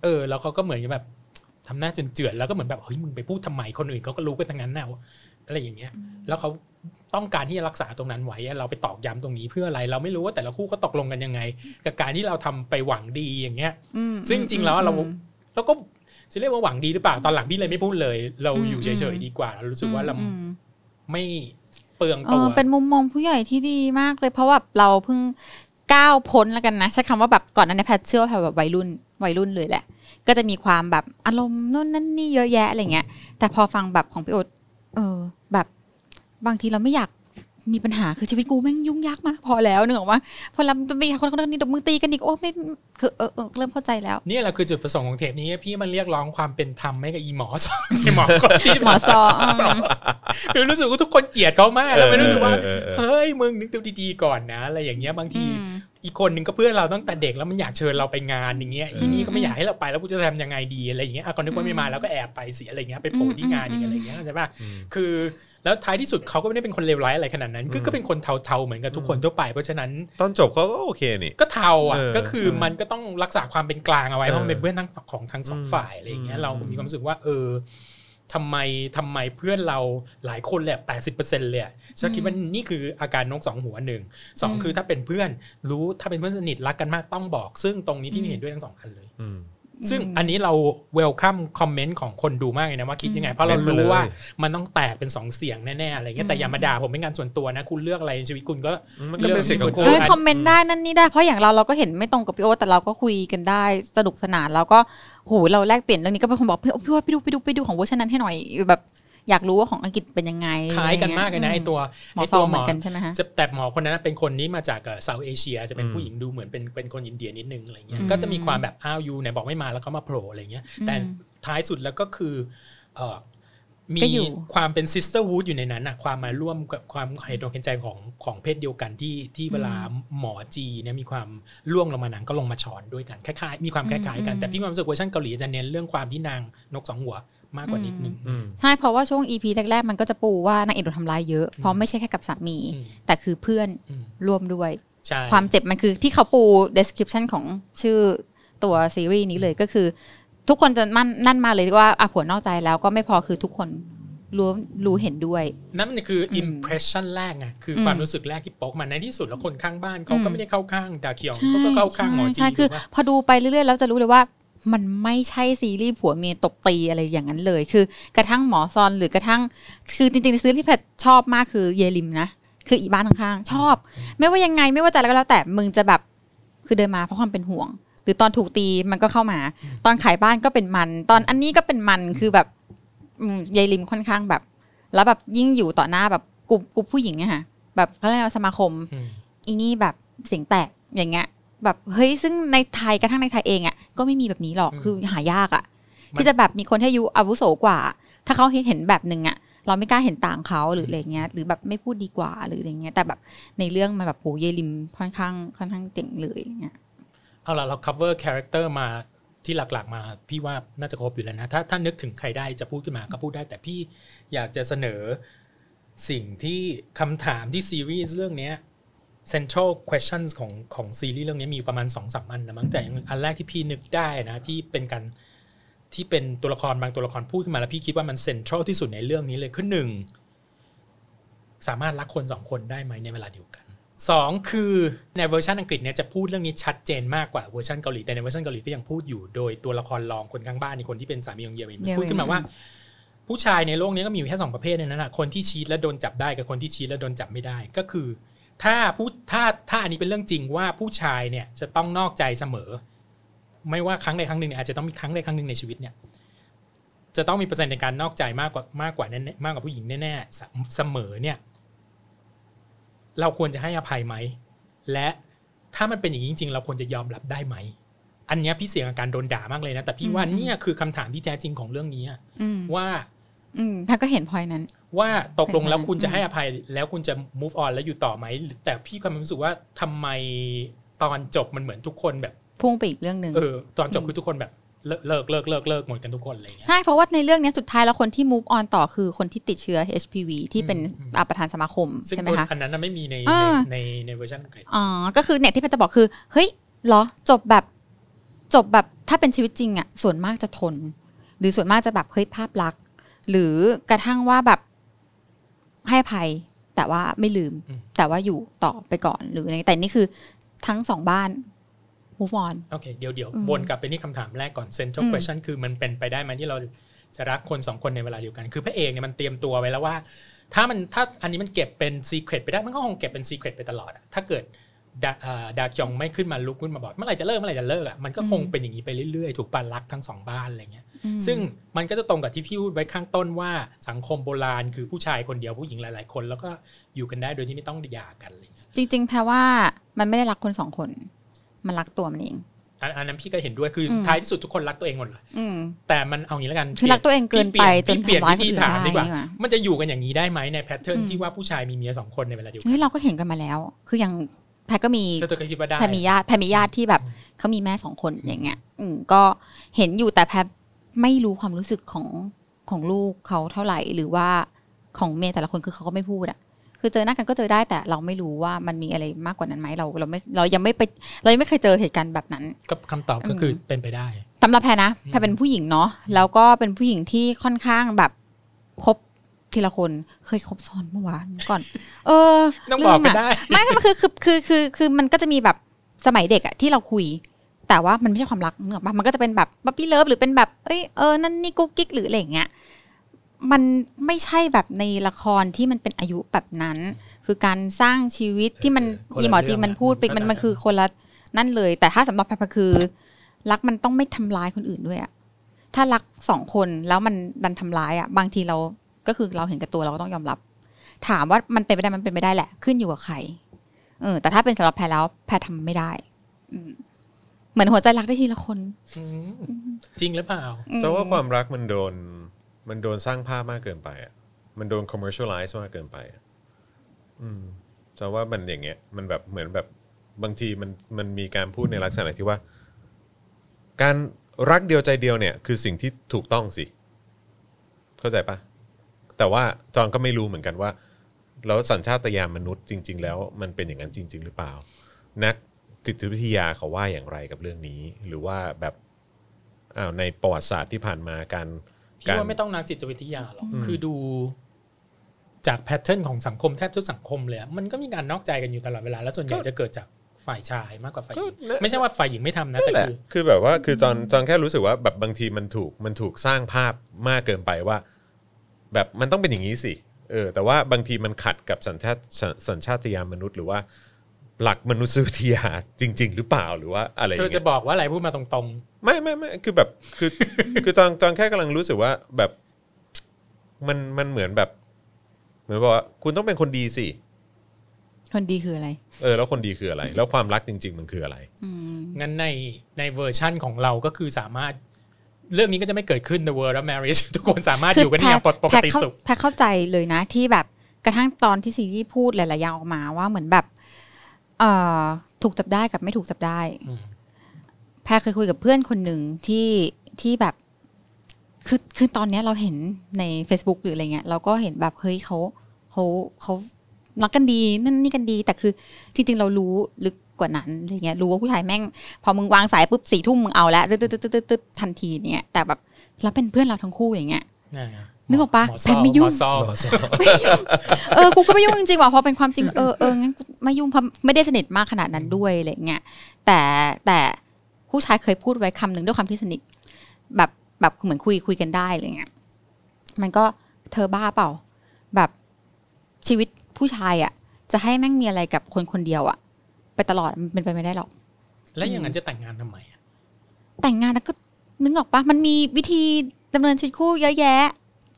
เออ แล้วเขาก็เหมือนกับแบบ ทำหน้าเจือนๆแล้วก็เหมือนแบบเฮ้ยมึงไปพูดทำไมคนอื่นเขาก็รู้กันทั้งนั้นนะอะไรอย่างเงี้ย แล้วเขาต้องการที่จะรักษาตรงนั้นไว้อะเราไปตอกย้ำตรงนี้เพื่ออะไร เราไม่รู้ว่าแต่ละคู่เขาตกลงกันยังไง กับการที่เราทำไปหวังดีอย่างเงี้ยอืมซึ่งจริงๆแล้วเราอืมแล้วก็จะเรียกว่าหวังดีหรือเปล่าตอนหลังพี่เลยไม่พูดเลย เราอืมอยู่เฉยๆดีกว่าเรารู้สึกว่าเราอืมไม่เปลืองเอตัวอเป็นมุมมองผู้ใหญ่ที่ดีมากเลย เพราะว่าเราเพิ่งก้าวพ้นแล้วกันนะใช้คำว่าแบบก่อนนั้นในยแพทเชื่อว่าแพทแบบวัยรุ่นวัยรุ่นเลยแหละ ก็จะมีความแบบอารมณ์นู่นนั่นนี่เยอะแยะอะไรเงี้ย แต่พอฟังแบบของพี่โอ๊ตเออ แบบบางทีเราไม่อยากมีปัญหาคือชีวิตกูแม่งยุ่งยากมากพอแล้วนึกออกว่าพอเราจะมีคนคนนี้ตบมือตีกันอีกโอ้ไม่คือเออเออเริ่มเข้าใจแล้วเนี่ยแหละคือจุดประสงค์ของเทปนี้พี่มันเรียกร้องความเป็นธรรมให้กับอีหมอสองไอหมอคนที่หมอซออืมคือรู้สึกว่าทุกคนเกลียดเขามากแล้วไม่รู้สึกว่าเออเออเออเฮ้ยมึงนึกดูดีๆก่อนนะอะไรอย่างเงี้ยบางที อืมอีกคนหนึ่งก็เพื่อนเราตั้งแต่เด็กแล้วมันอยากเชิญเราไปงานอย่างเงี้ยอีนี่ก็ไม่อยากให้เราไปแล้วกูจะทำยังไงดีอะไรอย่างเงี้ยอะก่อนนึกว่าไม่มาแล้วก็แอบไปเสียอะไรเงี้ยไปโผล่ที่งานอีกอะไรเงี้ยเข้าใจป่ะคือแล้วท้ายที่สุดเขาก็ไม่ได้เป็นคนเลวร้ายอะไรขนาดนั้นคือก็เป็นคนเทาๆเหมือนกับทุกคนทั่วไป เพราะฉะนั้นตอนจบเขาก็โอเคนี่ก็เทาอะเออก็คือมันก็ต้องรักษาความเป็นกลางเอาไว้เออเพราะมันเป็นเพื่อนทั้งของทั้งสองอืมฝ่ายอะไรอย่างเงี้ยอืมเรามีความรู้สึกว่าเออ ทำไมทำไมเพื่อนเราหลายคนเลยแปดสิบเปอร์เซ็นต์เลยอะฉันคิดว่านี่คืออาการนกสองหัวหนึ่งสองอืมคือถ้าเป็นเพื่อนรู้ถ้าเป็นเพื่อนสนิทรักกันมากต้องบอก ซึ่งตรงนี้พี่อืมเห็นด้วยทั้งสองอันเลยอืมซึ่งอันนี้เราเวลคัมคอมเมนต์ของคนดูมากเลยนะว่าคิดยังไง เพราะเราเม้นมารู้ว่าเลยมันต้องแตกเป็นสองเสียงแน่ๆอะไรเงี้ยแต่อย่ามาด่าผมเป็นงานส่วนตัวนะ คุณเลือกอะไรในชีวิตคุณก็มันก็เป็นสิทธิ์ของคุเอณอคอมเมนต์ได้นั่นนี่ได้เพราะอย่างเราเราก็เห็นไม่ตรงกับพี่โอ๊ตแต่เราก็คุยกันได้สนุกสนานแล้วก็ โหเราแลกเปลี่ยนเรื่องนี้ก็เป็นคนบอกพี่โอ๊ตพี่โอ๊ตไปดูไปดูไปดูของเวอร์ชันนั้นให้หน่อยแบบอยากรู้ว่าของอังกฤษเป็นยังไงคล้ายกันมากเลยนะไอตัวหมอไอซตัวหมอซองเหมือนกันใช่ไหมฮะแต่หมอคนนั้นเป็นคนนี้มาจาก South Asia จะเป็นอืมผู้หญิงดูเหมือนเป็นเป็นคนอินเดียนิดนึงอะไรเงี้ยอืมก็จะมีความแบบอ้าว you ไหนบอกไม่มาแล้วก็มาโผล่อะไรเงี้ยแต่อืมท้ายสุดแล้วก็คือเอ่อ มีก็อยู่ความเป็นซิสเตอร์ o ูดอยู่ในนั้นอะความมาร่วมกับความเห็นอกเห็นใจของของเพศเดียวกันที่ที่เวลาหมอจีเนี่ยมีความล่วงลงมาหนังก็ลงมาช้อนด้วยกันคล้ายๆมีความคล้ายๆกันอืมแต่พี่มีความรู้สึกเวอร์ชันเกาหลีจะเน้นเรื่องความที่นางนกสองหัวมากกว่านิดนึงอืมใช่เพราะว่าช่วง EP แรกๆมันก็จะปูว่านางเอกโดนทำร้ายเยอะเพราะไม่ใช่แค่กับสามีอืมแต่คือเพื่อนอืมร่วมด้วยใช่ความเจ็บมันคือที่เขาปู description ของชื่อตัวซีรีส์นี้เลยก็คือ ทุกคนจะมั่นนั่นมาเลยว่าอะผัวนอกใจแล้วก็ไม่พอคือทุกคนรู้รู้เห็นด้วย นั่นมันคืออม impression แรกไงคืออมความรู้สึกแรกที่โป๊กมาในที่สุดแล้วคนข้างบ้านเขาก็อืมไม่ได้เข้าข้างดาเคียงใช่เขาก็เข้าข้างหมอจีใช่คือถูกปะพอดูไปเรื่อยๆแล้วจะรู้เลยว่ามันไม่ใช่ซีรีส์ผัวเมียตบตีอะไรอย่างนั้นเลย คือกระทั่งหมอซอนหรือกระทั่ง คือจริงๆซีรีส์ที่แพทชอบมากคือเยลิมนะคืออีบ้านข้างๆชอบ ไม่ว่ายังไงไม่ว่าจะอะไรก็แล้วแต่มึงจะแบบคือเดินมาเพราะความเป็นห่วง หรือตอนถูกตีมันก็เข้ามา ตอนขายบ้านก็เป็นมัน ตอนอันนี้ก็เป็นมันคือแบบอืมยายลิมค่อนข้างแบบ แล้วแบบยิ่งอยู่ต่อหน้าแบบกลุ่มกลุ่มผู้หญิงอะค่ะแบบเขาเรียกว่าสมาคมอืมอีนี่แบบเสียงแตกอย่างเงี้ย แบบเฮ้ยซึ่งในไทยกระทั่งในไทยเองอะก็ไม่มีแบบนี้หรอกอืมคือหายากอะมันที่จะแบบมีคนที่อายุอาวุโสกว่า ถ้าเขาเห็นแบบหนึ่งอะเราไม่กล้าเห็นต่างเขาหรืออะไรเงี้ย หรือแบบไม่พูดดีกว่าหรืออะไรเงี้ย แต่แบบในเรื่องมันแบบโหเยลิมค่อนข้างค่อนข้างเจ๋งเลยอย่างเงี้ย เอาล่ะเรา cover character มาที่หลักๆ มา พี่ว่าน่าจะครบอยู่แล้วนะ ถ้าถ้านึกถึงใครได้จะพูดขึ้นมาก็พูดได้ แต่พี่อยากจะเสนอสิ่งที่คำถามที่ซีรีส์เรื่องนี้ central questions ของของซีรีส์เรื่องนี้มีประมาณสองสามอันนะมั้งแต่อันแรกที่พี่นึกได้นะที่เป็นการที่เป็นตัวละครบางตัวละครพูดขึ้นมาแล้วพี่คิดว่ามัน central ที่สุดในเรื่องนี้เลยคือหนึ่งสามารถรักคนสองคนได้ไหมในเวลาเดียวกัน สองคือในเวอร์ชันอังกฤษเนี่ยจะพูดเรื่องนี้ชัดเจนมากกว่าเวอร์ชันเกาหลีแต่ในเวอร์ชันเกาหลีก็ยังพูดอยู่โดยตัวละครรองคนข้างบ้านนี่คนที่เป็นสามีของเยมินเยมินพูดขึ้นมาว่า ผู้ชายในโลกนี้ก็มีอยู่แค่สองประเภทในนั้นนะคนที่ cheat แล้วโดนจับได้กับคนที่ cheat แล้วโดนจับไม่ได้ก็คือ ถ้าผู้ถ้าถ้าอันนี้เป็นเรื่องจริงว่าผู้ชายเนี่ยจะต้องนอกใจเสมอ ไม่ว่าครั้งใดครั้งหนึ่งเนี่ยอาจจะต้องมีครั้งใดครั้งหนึ่งในชีวิตเนี่ยจะต้องมีเปอร์เซ็นต์ในการนอกใจมากกว่ามากกว่าแน่ๆมากกว่าผู้หญิงแน่ๆเสเสมอเนี่ย เราควรจะให้อภัยไหม และถ้ามันเป็นอย่างนี้จริง ๆ เราควรจะยอมรับได้ไหม อันเนี้ยพี่เสี่ยงกับการโดนด่ามากเลยนะ แต่พี่ว่าอืมเนี่ยคือคำถามที่แท้จริงของเรื่องนี้อะอืมว่าอืมท่านก็เห็นพอยนั้น ว่าตกลงแล้วเป็นไปได้คุณจะให้อภัยแล้วคุณจะ move on แล้วอยู่ต่อไหม แต่พี่ความรู้สึกว่าทำไมตอนจบมันเหมือนทุกคนแบบ พุ่งไปอีกเรื่องหนึ่งเออตอนจบคือทุกคนแบบ เลิกเลิกเลิกเลิกเลิกหมดกันทุกคนอะไรอย่างเงี้ยใช่เพราะว่าในเรื่องเนี้ยสุดท้ายแล้วคนที่ move on ต่อคือคนที่ติดเชื้อ HPV ที่เป็นอืมอ่าประธานสมาคมซึ่งใช่ไหมตัวคะอันนั้นน่ะไม่มีในอ่าในในในเวอร์ชันอังกฤษอ๋อก็คือเนี่ยที่แพทย์จะบอกคือเฮ้ยเหรอจบแบบจบแบบถ้าเป็นชีวิตจริงอะส่วนมากจะทน หรือส่วนมากจะแบบเฮ้ยภาพลักษณ์หรือกระทั่งว่าแบบให้อภัย แต่ว่าไม่ลืมอืม แต่ว่าอยู่ต่อไปก่อนหรืออะไรแต่นี่คือทั้งสองบ้าน move on โอเคเดี๋ยวเดี๋ยวอืมวนกลับไปที่คำถามแรกก่อน central อืม question คือมันเป็นไปได้ไหมที่เราจะรักคนสองคนในเวลาเดียวกัน คือพระเอกเนี่ยมันเตรียมตัวไว้แล้วว่า ถ้ามันถ้าอันนี้มันเก็บเป็น secret ไปได้มันก็คงเก็บเป็น secret ไปตลอดอะถ้าเกิดดาอ่าดาคยองไม่ขึ้นมาลุกขึ้นมาบอกเมื่อไหร่จะเลิกเมื่อไหร่จะเลิกอะมันก็คงเป็นอย่างนี้ไปเรื่อยๆ ถูกปันรักทั้งสองบ้านอะไรเงี้ยอืมซึ่งมันก็จะตรงกับที่พี่พูดไว้ข้างต้นว่าสังคมโบราณคือผู้ชายคนเดียวผู้หญิงหลาย ๆ คน แล้วก็อยู่กันได้โดยที่ไม่ต้องหย่ากันอะไรเงี้ยจริง ๆแปลว่ามันไม่ได้รักคนสองคน มันรักตัวมันเองอันอันนั้นพี่ก็เห็นด้วยคืออมท้ายที่สุดทุกคนรักตัวเองหมดเลยอืมแต่มันเอางี้แล้วกันคือรักตัวเองเกินไปจนพี่เปลี่ยนทำร้ายวิคนธีอื่นถามได้ดีกว่านี่หว่ามันจะอยู่กันอย่างนี้ได้ไหมในแพทเทิร์นอืมที่ว่าผู้ชายมีเมียสองคนในเวลาเดียวกัเฮ้นยเราก็เห็นกันมาแล้ว คืออย่างแพทย์ก็มีเจ้าตัวก็คิดว่าได้แพทย์มีญาติแพทย์มีญาติที่แบบเขามีแม่สองคนอย่างเงี้ย อืมก็เห็นอยู่แต่แพทย์ไม่รู้ความรู้สึกของของลูกเขาเท่าไหร่หรือว่าของเมียแต่ละคนคือเขาก็ไม่พูดอะ คือเจอหน้ากันก็เจอได้แต่เราไม่รู้ว่ามันมีอะไรมากกว่านั้นไหมเราเราไม่เรายังไม่ไปเรายังไม่เคยเจอเหตุการณ์แบบนั้นก็คำตอบก็คือเป็นไปได้สำหรับแพรนะแพรเป็นผู้หญิงเนาะแล้วก็เป็นผู้หญิงที่ค่อนข้างแบบคบทีละคนเคยคบซ้อนเมื่อวานก่อน เออต้องบอกก็เรื่ะได้ไม่คือคือคือคือคือมันก็จะมีแบบสมัยเด็กอะที่เราคุย แต่ว่ามันไม่ใช่ความรักเนกอะปะมันก็จะเป็นแบบป๊ p ปี้เลิฟหรือเป็นแบบเอ้ยเออนั่นนี่กุ๊กกิ๊กหรืออะไรอย่างเงี้ย มันไม่ใช่แบบในละครที่มันเป็นอายุแบบนั้น คือการสร้างชีวิตที่มันเออคนละอีหมอจีเรื่องมันพูดไปอะมันเข้าใจมันคือคนละนั่นเลย แต่ถ้าสำหรับแพรคือ รักมันต้องไม่ทำร้ายคนอื่นด้วยอะถ้ารักสองคนแล้วมันดันทำร้ายอะบางทีเราก็คือเราเห็นกับตัวเราก็ต้องยอมรับ ถามว่ามันเป็นไปได้มันเป็นไปได้แหละ ขึ้นอยู่กับใครเออแต่ถ้าเป็นสำหรับแพรแล้วแพรทำไม่ได้ อืมเหมือนหัวใจรักได้ทีละคนอืมจริงหรือเปล่าจะว่าความรักมันโดน มันโดนสร้างภาพมากเกินไปอะมันโดน commercialize มากเกินไปอะอืมจะว่ามันอย่างเงี้ยมันแบบเหมือนแบบบางทีมันมันมีการพูดในลักษณะที่ว่า การรักเดียวใจเดียวเนี่ย คือสิ่งที่ถูกต้องสิ เข้าใจปะแต่ว่าจอนก็ไม่รู้เหมือนกันว่า แล้วสัญชาตญาณมนุษย์จริง ๆ แล้วมันเป็นอย่างนั้นจริง ๆ หรือเปล่า นักจิตวิทยาเขาว่าอย่างไรกับเรื่องนี้ หรือว่าแบบอ้าวในประวัติศาสตร์ที่ผ่านมาการ พี่การว่าไม่ต้องนักจิตวิทยาหรอกคือดูจากแพทเทิร์นของสังคมแทบทุกสังคมเลยอะมันก็มีการนอกใจกันอยู่ตลอดเวลา แล้วส่วนใหญ่จะเกิดจากฝ่ายชายมากกว่าฝ่ายหญิงก็ไม่ใช่ว่าฝ่ายหญิงไม่ทำนะนั่แต่นแหละคือคือแบบว่าคือจอนจอนแค่รู้สึกว่าแบบบางทีมันถูกมันถูกสร้างภาพมากเกินไปว่า แบบมันต้องเป็นอย่างนี้สิเออแต่ว่าบางทีมันขัดกับสัญชาตสัญสัญชาตญาณมนุษย์หรือว่า หลักมนุษยวิทยาจริง ๆ หรือเปล่าหรือว่าอะไรอเธย่างอเงี้จะยบอกว่าอะไรพูดมาตรง ไม่ไม่ไม่คือแบบคือคือจอนจอนแค่กำลังรู้สึกว่าแบบมันมันเหมือนแบบ เหมือนบอกว่าคุณต้องเป็นคนดีสิคนดีคืออะไร เออแล้วคนดีคืออะไร แล้วความรักจริง ๆ มันคืออะไร อืมๆงั้นในในเวอร์ชั่นของเราก็คือสามารถ เรื่องนี้ก็จะไม่เกิดขึ้น The World of Marriage ทุกคนสามารถอยู่กันได้อย่างปกติเข้าสุข แพรเข้าใจเลยนะที่แบบกระทั่งตอนที่ซีรีส์พูดหลายๆอย่างออกมาว่าเหมือนแบบเอ่อถูกจับได้กับไม่ถูกจับได้ อืม แพรเคยคุยกับเพื่อนคนหนึ่งที่ที่แบบคือคือตอนเนี้ยเราเห็นใน Facebook หรืออะไรเงี้ยเราก็เห็นแบบเฮ้ยเขาเขาเขารักกันดีนั่นนี่กันดี แต่คือจริง ๆ เรารู้ลึกกว่านั้นอะไรเงี้ยรู้ว่าผู้ชายแม่ง พอมึงวางสายปุ๊บสี่ทุ่มมึงเอาล้วตึ๊ดตึ๊ดตึ๊ดตึ๊ดตึ๊ดทันทีเนี่ยแต่แบบเราเป็นเพื่อนเราทั้งคู่อย่างเงี้ยนึกออกปะแพทไม่ยุ่งเออกูก็ไม่ยุ่งจริงๆว่ะเพราะเป็นความจริงเออเอองั้นไม่ยุ่งเพราะไม่ได้สนิทมากขนาดนั้นด้วยอะไรเงี้ยแต่แต่ ผู้ชายเคยพูดไว้คำหนึ่งด้วยความที่สนิทแบบแบบเหมือนคุยคุยกันได้อะไรเงี้ยมันก็เธอบ้าเปล่า แบบชีวิตผู้ชายอะ จะให้แม่งมีอะไรกับคนคนเดียวอะ ไปตลอดมันเป็นไปไม่ได้หรอก แล้วอย่างนั้นจะแต่งงานทำไมอะแต่งงานแล้วก็นึกออกปะมันมีวิธีดำเนินชีวิตคู่เยอะแยะ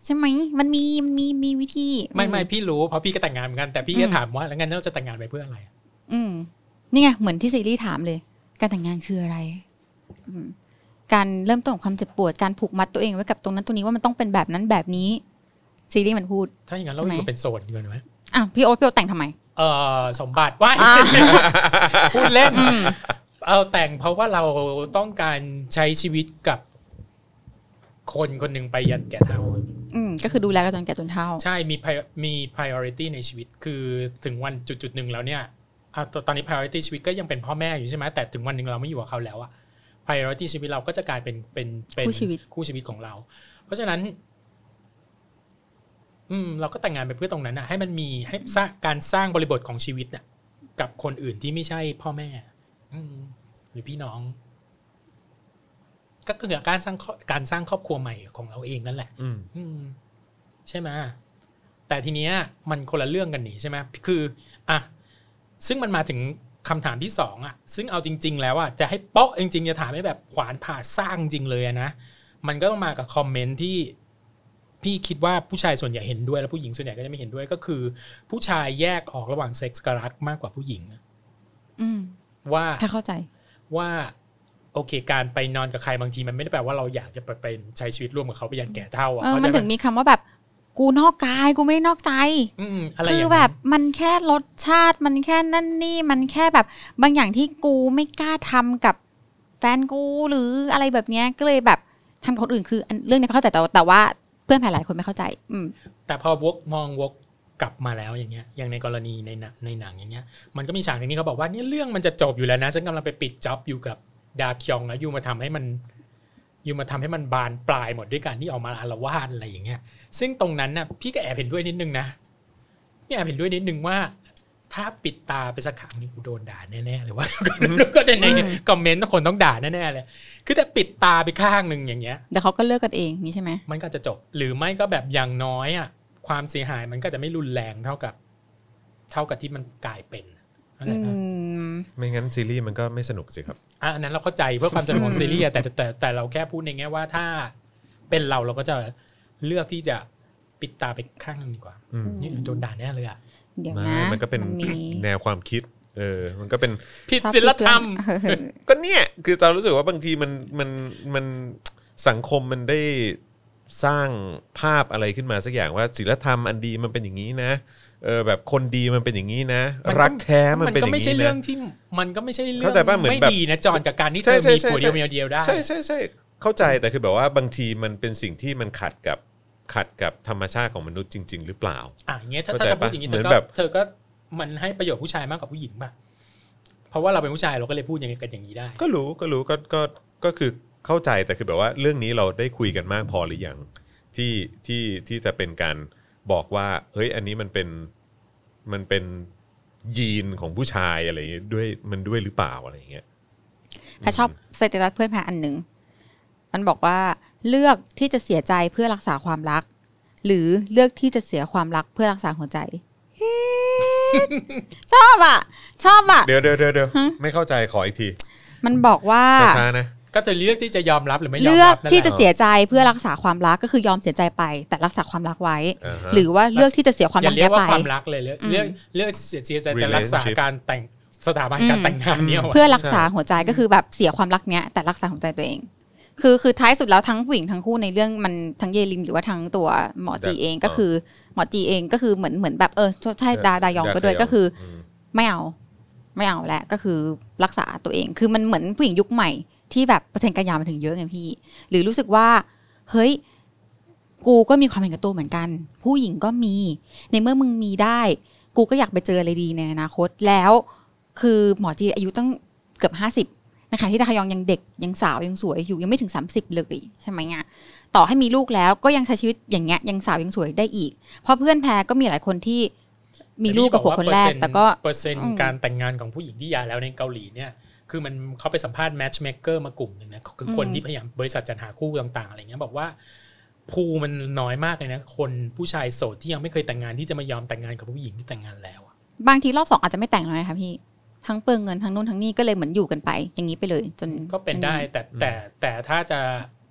ใช่ไหมมันมีมันมีมีวิธี ไม่ไม่พี่รู้เพราะพี่ก็แต่งงานเหมือนกันแต่พี่ก็อืมถามว่าแล้วงั้นเราจะแต่งงานไปเพื่ออะไรอะอืมนี่ไงเหมือนที่ซีรีส์ถามเลย การแต่งงานคืออะไรอืม การเริ่มต้นของความเจ็บปวดการผูกมัดตัวเองไว้กับตรงนั้นตรงนี้ว่ามันต้องเป็นแบบนั้นแบบนี้ ซีรีส์มันพูด ถ้าอย่างนั้นเราใช่ไหมอยู่เป็นโสดดีกว่าไหมอะพี่โอ๊ตพี่โอ๊ตแต่งทำไม เออสมบัติว่าอ่าพูดเล่นเอาแต่งเพราะว่าเราต้องการใช้ชีวิตกับคนคนหนึ่งไปยันแก่เท่าอืมก็คือดูแลกันจนแก่จนเฒ่า ใช่มี pri- มี priority ในชีวิต คือถึงวันจุดจุดๆหนึ่งแล้วเนี่ยอะตตอนนี้ priority ชีวิตก็ยังเป็นพ่อแม่อยู่ใช่ไหมแต่ถึงวันหนึ่งเราไม่อยู่กับเขาแล้วอะ priority ชีวิตเราก็จะกลายเป็นเป็นเป็นคู่ชีวิต คู่ชีวิตของเรา เพราะฉะนั้น อืม เราก็แต่งงานไปเพื่อตรงนั้นนะให้มันมีให้สร้างการสร้างบริบทของชีวิตน่ะ กับคนอื่นที่ไม่ใช่พ่อแม่ อืม หรือพี่น้อง ก็คือการสร้างครอบการสร้างครอบครัวใหม่ของเราเองนั่นแหละ อืม อืม ใช่ไหมแต่ทีเนี้ย มันคนละเรื่องกันนี่ใช่ไหมคือ อะซึ่งมันมาถึง คำถามที่สองอะซึ่งเอาจริง ๆ แล้วอะจะให้เปาะจริงๆจะถามให้แบบขวานผ่าสร้างจริงเลยอะนะมันก็ต้องมากับคอมเมนต์ที่พี่คิดว่าผู้ชายส่วนใหญ่เห็นด้วย แล้วผู้หญิงส่วนใหญ่ก็จะไม่เห็นด้วยก็คือ ผู้ชายแยกออกระหว่างเซ็กส์กับรักมากกว่าผู้หญิงอืมว่าถ้าเข้าใจว่าโอเค การไปนอนกับใครบางทีมันไม่ได้แปลว่าเราอยากจะไปไปใช้ชีวิตร่วมกับเขาไปยันแก่เท่าอะเออเข้าใจมันปะถึงมีคำว่าแบบ กูนอกกายกูไม่ได้นอกใจอืมอะไรคืย่างอนั้นแบบมันแค่รสชาติมันแค่นั่นนี่มันแค่แบบบางอย่างที่กูไม่กล้าทำกับแฟนกูหรืออะไรแบบเนี้ยก็เลยแบบทำกับคนอื่นคืออันเรื่องนี้เข้าใจแต่ว่าแต่ว่าเพื่อนหลายๆคนไม่เข้าใจ อืม แต่พอวกมองวกกลับมาแล้วอย่างเงี้ยอย่างในกรณีในหนังในหนังอย่างเงี้ย มันก็มีฉากหนึงที่เขาบอกว่าเนี่ยเรื่องมันจะจบอยู่แล้วนะฉันกำลังไปปิดจ็อบอยู่กับดาคยองแล้วยูมาทำให้มัน ยูมาทำให้มันบานปลายหมดด้วยการที่ออกมาอารวาสอะไรอย่างเงี้ย ซึ่งตรงนั้นน่ะพี่ก็แอบเห็นด้วยนิดนึงนะพี่แอบเห็นด้วยนิดนึงว่า ถ้าปิดตาไปสักครั้งนี่กูโดนด่าแน่ๆเลยว่าก็ในในคอมเมนต์คนต้องด่าแน่ๆเลยคือถ้าปิดตาไปข้างหนึ่งอย่างเงี้ยเดี๋ยวเขาก็เลิกกันเองนี่ใช่ไหมมันก็จะจบ หรือไม่ก็แบบอย่างน้อยอะความเสียหายมันก็จะไม่รุนแรงเท่ากับ เท่ากับที่มันกลายเป็น เข้าใจอืปะมไม่งั้นซีรีส์มันก็ไม่สนุกสิครับอะอันนั้นเราเข้าใจเพื่อความสนุกของซีรีส์อะแต่แต่แต่แต่เราแค่พูดในแง่ว่าถ้าเป็นเราเราก็จะเลือกที่จะปิดตาไปข้างหนึงดีกว่าอืมนี่โดนด่าแน่เลยอะเดี๋ยวไม่นะมันก็เป็นมีแนวความคิด เออ มันก็เป็นผิดศีลธรรมเออก็เนี่ย คือเรารู้สึกว่าบางทีมันมันมันสังคมมันได้สร้างภาพอะไรขึ้นมาสักอย่างว่าศีลธรรมอันดีมันเป็นอย่างนี้นะ เออแบบคนดีมันเป็นอย่างนี้นะมันก็รักแท้มันเป็นอก็ย่างไม่ใช่นี้เรื่อนะงที่มันก็ไม่ใช่เรื่เข้าใจป่ะเหมือนไม่แบบดีนะจอนกับการที่เธใช่อใช่มีใช่ผัวเดียวใช่เมียเดียวได้ใช่ใช่ใช่เข้าใจแต่คือแบบว่าบางทีมันเป็นสิ่งที่มันขัดกับขัดกับธรรมชาติของมนุษย์จริง ๆ หรือเปล่าอะอย่างเงี้ยถ้าเข้าใจถ้าจะพูดปะอย่างนี้เหมืเธออนก็แบบเธอก็มันให้ประโยชน์ผู้ชายมากกว่าผู้หญิงป่ะเพราะว่าเราเป็นผู้ชายเราก็เลยพูดอย่างนี้กันอย่างนี้ได้ ก็รู้ก็รู้ก็ก็ก็คือเข้าใจแต่คือแบบว่าเรื่องนี้เราได้คุยกันมากพอหรือยังที่ที่ที่จะเป็นการบอกว่าเฮ้ยอันนี้มันเป็น มันเป็นยีนของผู้ชายอะไรอย่างเงี้ยด้วยมันด้วยหรือเปล่าอะไรอย่างเงี้ยถ้าชอบสเตตัสเพื่อนแพรอันหนึ่งมันบอกว่าเลือกที่จะเสียใจเพื่อรักษาความรัก หรือเลือกที่จะเสียความรักเพื่อรักษาหัวใจ ชอบอะ ชอบอะ เดี๋ยวเดี๋ยวเดี๋ยวเดี๋ยวไม่เข้าใจขออีกที มันบอกว่าช้าๆนะ ก็เธอเลือกที่จะยอมรับหรือไม่ยอมเลือกรับนั่นแหละที่จะเสียใจเพื่อรักษาความรักก็คือยอมเสียใจไป แต่รักษาความรักไว้อ่าฮะหรือว่าเลือกที่จะเสียความอย่ารักเรียเนี้กยว่าไปความรักเลยเลือกอืมเลือกเลือกเสียเสียใจแต่รักษา Relationship การแต่งสถาบันอืมการแต่งงานเนี่ยเพื่อรักษาหัวใจก็คือแบบเสียความรักเนี้ยแต่รักษาหัวใจตัวเอง คือคือท้ายสุดแล้วทั้งผู้หญิงทั้งคู่ในเรื่องมันทั้งเยลิมหรือว่าทั้งตัวหมอจีเองก็คือหมอจีเองก็คือเหมือนเหมือนแบบเออใช่ดาดายองก็ด้วยก็คือมไม่เอา ไม่เอาแล้วก็คือรักษาตัวเอง คือมันเหมือนผู้หญิงยุคใหม่ ที่แบบเปอร์เซ็นต์การหย่ามันถึงเยอะไงพี่ หรือรู้สึกว่า เฮ้ย กูก็มีความเห็นกับตัวเหมือนกัน ผู้หญิงก็มี ในเมื่อมึงมีได้ กูก็อยากไปเจออะไรดีในอนาคตแล้ว คือหมอจีอายุตั้งเกือบห้าสิบนะคะที่ดาคยองยังเด็กยังสาวยังสวยอยู่ยังไม่ถึง 30 เลยใช่ไหมเงี้ยต่อให้มีลูกแล้วก็ยังใช้ชีวิตอย่างเงี้ยยังสาวยังสวยได้อีก เพราะเพื่อนแพรก็มีหลายคนที่มีลูกกับผัวคนแรก แต่ก็เปอร์เซ็นต์อืมการแต่งงานของผู้หญิงที่หย่าแล้วในเกาหลีเนี่ย คือมันเขาไปสัมภาษณ์แมทช์เมคเกอร์มากลุ่มหนึ่งนะคือคนอืมที่พยายามบริษัทจัดหาคู่ต่างๆอะไรเงี้ยบอกว่าภูมันน้อยมากเลยนะ คนผู้ชายโสดที่ยังไม่เคยแต่งงานที่จะมายอมแต่งงานกับผู้หญิงที่แต่งงานแล้วอะบางทีรอบสองอาจจะไม่แต่งเลยค่ะพี่ทั้งเปลืองเงินทั้งนู่นทั้งนี่ก็เลยเหมือนอยู่กันไป อย่างนี้ไปเลย จนก็เป็นได้แต่แต่แต่ถ้าจะ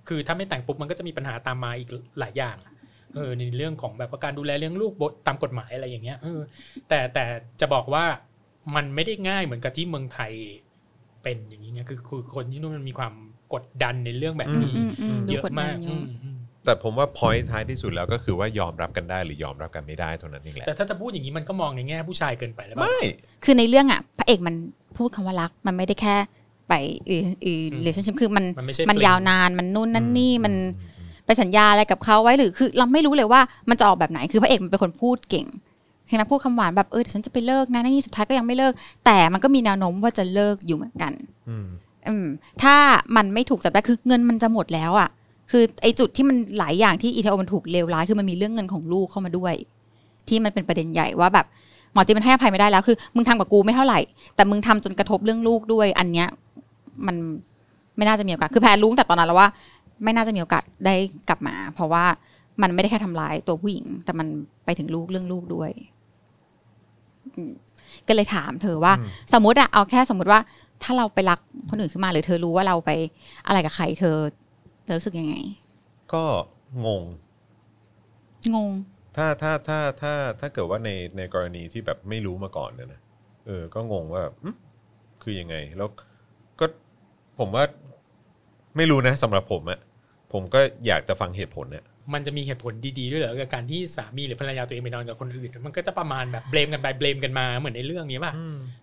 คือถ้าไม่แต่งปุ๊บมันก็จะมีปัญหาตามมาอีกหลายอย่างอะเออในเรื่องของแบบว่าการดูแลเลี้ยงลูกบทตามกฎหมายอะไรอย่างเงี้ยเออแต่แต่จะบอกว่ามันไม่ได้ง่ายเหมือนกับที่เมืองไทย เป็นอย่างนี้ไงคือคือคนที่นู่นมันมีความกดดันในเรื่องแบบอืมนี้อืมอืมดูเยอะกดดัมานกเยอือะมอืมแต่ผมว่า point ท้ายที่สุดแล้วก็คือว่ายอมรับกันได้หรือยอมรับกันไม่ได้เท่านั้นเองแหละแต่ถ้าจะพูดอย่างนี้มันก็มองในแง่ผู้ชายเกินไปแล้วไม่คือในเรื่องอะพระเอกมันพูดคำว่ารักมันไม่ได้แค่ไปเออเออ relationship คือมันมันไม่ใช่มันเพลงยาวนานมันนู่นนั่นนี่มันไปสัญญาอะไรกับเขาไว้หรือคือ เราไม่รู้เลยว่ามันจะออกแบบไหนคือพระเอกมันเป็นคนพูดเก่ง ใช่ไหมพูดคำหวานแบบเออเดี๋ยวฉันจะไปเลิกนะนี่สุดท้ายก็ยังไม่เลิก แต่มันก็มีแนวโน้มว่าจะเลิกอยู่เหมือนกันอืมอืมถ้ามันไม่ถูกจับได้คือเงินมันจะหมดแล้วอะ คือไอ้จุดที่มันหลายอย่างที่อีเทโอมันถูกเลวร้ายคือมันมีเรื่องเงินของลูกเข้ามาด้วย ที่มันเป็นประเด็นใหญ่ว่าแบบหมอจีมันให้อภัยไม่ได้แล้วคือมึงทำกับกูไม่เท่าไหร่ แต่มึงทำจนกระทบเรื่องลูกด้วย อันเนี้ย มันไม่น่าจะมีโอกาสคือแพรรู้ตั้งแต่ตอนนั้นแล้วว่า ไม่น่าจะมีโอกาสได้กลับมา เพราะว่ามันไม่ได้แค่ทำร้ายตัวผู้หญิง แต่มันไปถึงลูกเรื่องลูกด้วยอืม ก็เลยถามเธอว่าอืมสมมติอะเอาแค่สมมติว่า ถ้าเราไปรักคนอื่นขึ้นมาหรือเธอรู้ว่าเราไปอะไรกับใครเธอเธอรู้สึกยังไง ก็งง งง ถ้าถ้าถ้าถ้าถ้าเกิดว่าในในกรณีที่แบบไม่รู้มาก่อนเนี่ยนะเออ ก็งงว่าแบบอืมคือยังไง แล้วก็ผมว่าไม่รู้นะสำหรับผมอะผมก็อยากจะฟังเหตุผลเนี่ย มันจะมีเหตุผลดีๆด้วยเหรอกับการที่สามีหรือภรรยาตัวเองไปนอนกับคนอื่น มันก็จะประมาณแบบเบลมกันไปเบลมกันมาเหมือนในเรื่องนี้ป่ะ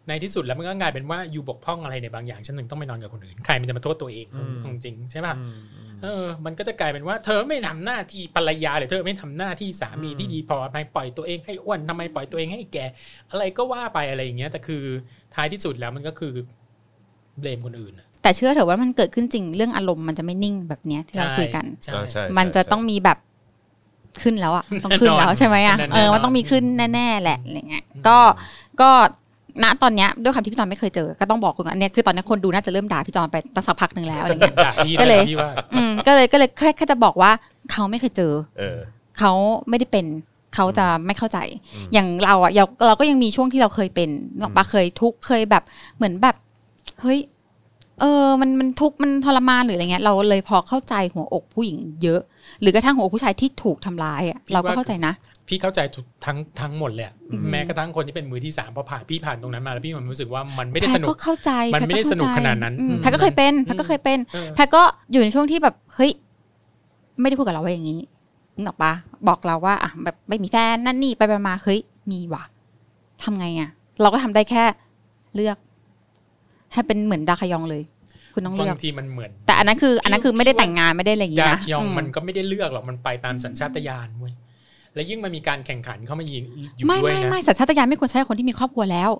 ในที่สุดแล้วมันก็กลายเป็นว่าอยู่บกพร่องอะไรในบางอย่างฉันถึงต้องไปนอนกับคนอื่นใครมันจะมาโทษตัวเองอืมจริงๆใช่ป่ะเออ มันก็จะกลายเป็นว่าเธอไม่ทำหน้าที่ภรรยาหรือเธอไม่ทำหน้าที่สามีที่ดีพอทำไมปล่อยตัวเองให้อ้วนทำไมปล่อยตัวเองให้แก่ อะไรก็ว่าไปอะไรอย่างเงี้ยแต่คือท้ายที่สุดแล้วมันก็คือเบลมคนอื่นอะ แต่เชื่อเถอะว่ามันเกิดขึ้นจริงเรื่องอารมณ์มันจะไม่นิ่งแบบเนี้ยที่เราคุยกันใช่อ่าใช่มันจะต้องมีแบบขึ้นแล้วอะต้องขึ้นแล้วใช่ไหมอะแน่นอนเออมันต้องมีขึ้นแน่ๆแหละอะไรเงี้ยก็ก็ณตอนเนี้ยด้วยความที่พี่จอนไม่เคยเจอ ก็ต้องบอกคุณอันเนี้ยคือตอนนี้คนดูน่าจะเริ่มด่าพี่จอนไปตั้งสักพักหนึ่งแล้วอะไรเงี้ยด่าพี่ก็เลยนะพี่ว่าอืมก็เลยก็เลยแค่แค่จะบอกว่าเขาไม่เคยเจอเออเขาไม่ได้เป็นเขาจะไม่เข้าใจอืมอย่างเราอะเราเราก็ยังมีช่วงที่เราเคยเป็นนึกออกปะเคยทุกข์เคยแบบเหมือนแบบ เฮ้ย เออมันมันทุกข์มันทรมานหรืออะไรเงี้ยเราเลยพอเข้าใจหัวอกผู้หญิงเยอะ หรือกระทั่งหัวอกผู้ชายที่ถูกทำร้ายอะเราก็เข้าใจนะ พี่เข้าใจทุกทั้งทั้งหมดเลยอะแม้กระทั่งคนที่เป็นมือที่สามพอผ่านพี่ผ่านตรงนั้นมาแล้วพี่มันรู้สึกว่ามันไม่ได้แพสทนุก็กเข้าใจมันไม่ได้แพทสนุกเข้ใจขนาดนั้นอืมอืมแพทก็เคยเป็นแพทก็เคยเป็นเออแพทก็อยู่ในช่วงที่แบบเฮ้ยไม่ได้พูดกับเราว่าอย่างนี้นึกออกปะบอกเราว่าอะแบบไม่มีแฟนนั่นนี่ไปไปมาเฮ้ยมีว่ะทำไงอะเราก็ทำได้แค่เลือก ให้เป็นเหมือนดาคายองเลย คุณต้องเลือกบางทีมันเหมือน แต่อันนั้นคือ อันนั้นคือไม่ได้แต่งงานไม่ได้อะไรอย่างยางี้นะยองอืมมันก็ไม่ได้เลือกหรอกมันไปตามสัญชาตญาณเว้ยและยิ่งมันมีการแข่งขันเข้ามายิงอยู่ไม่ด้วยไม่นะไม่สัญชาตญาณไม่ควรใช้กับคนที่มีครอบครัวแล้ว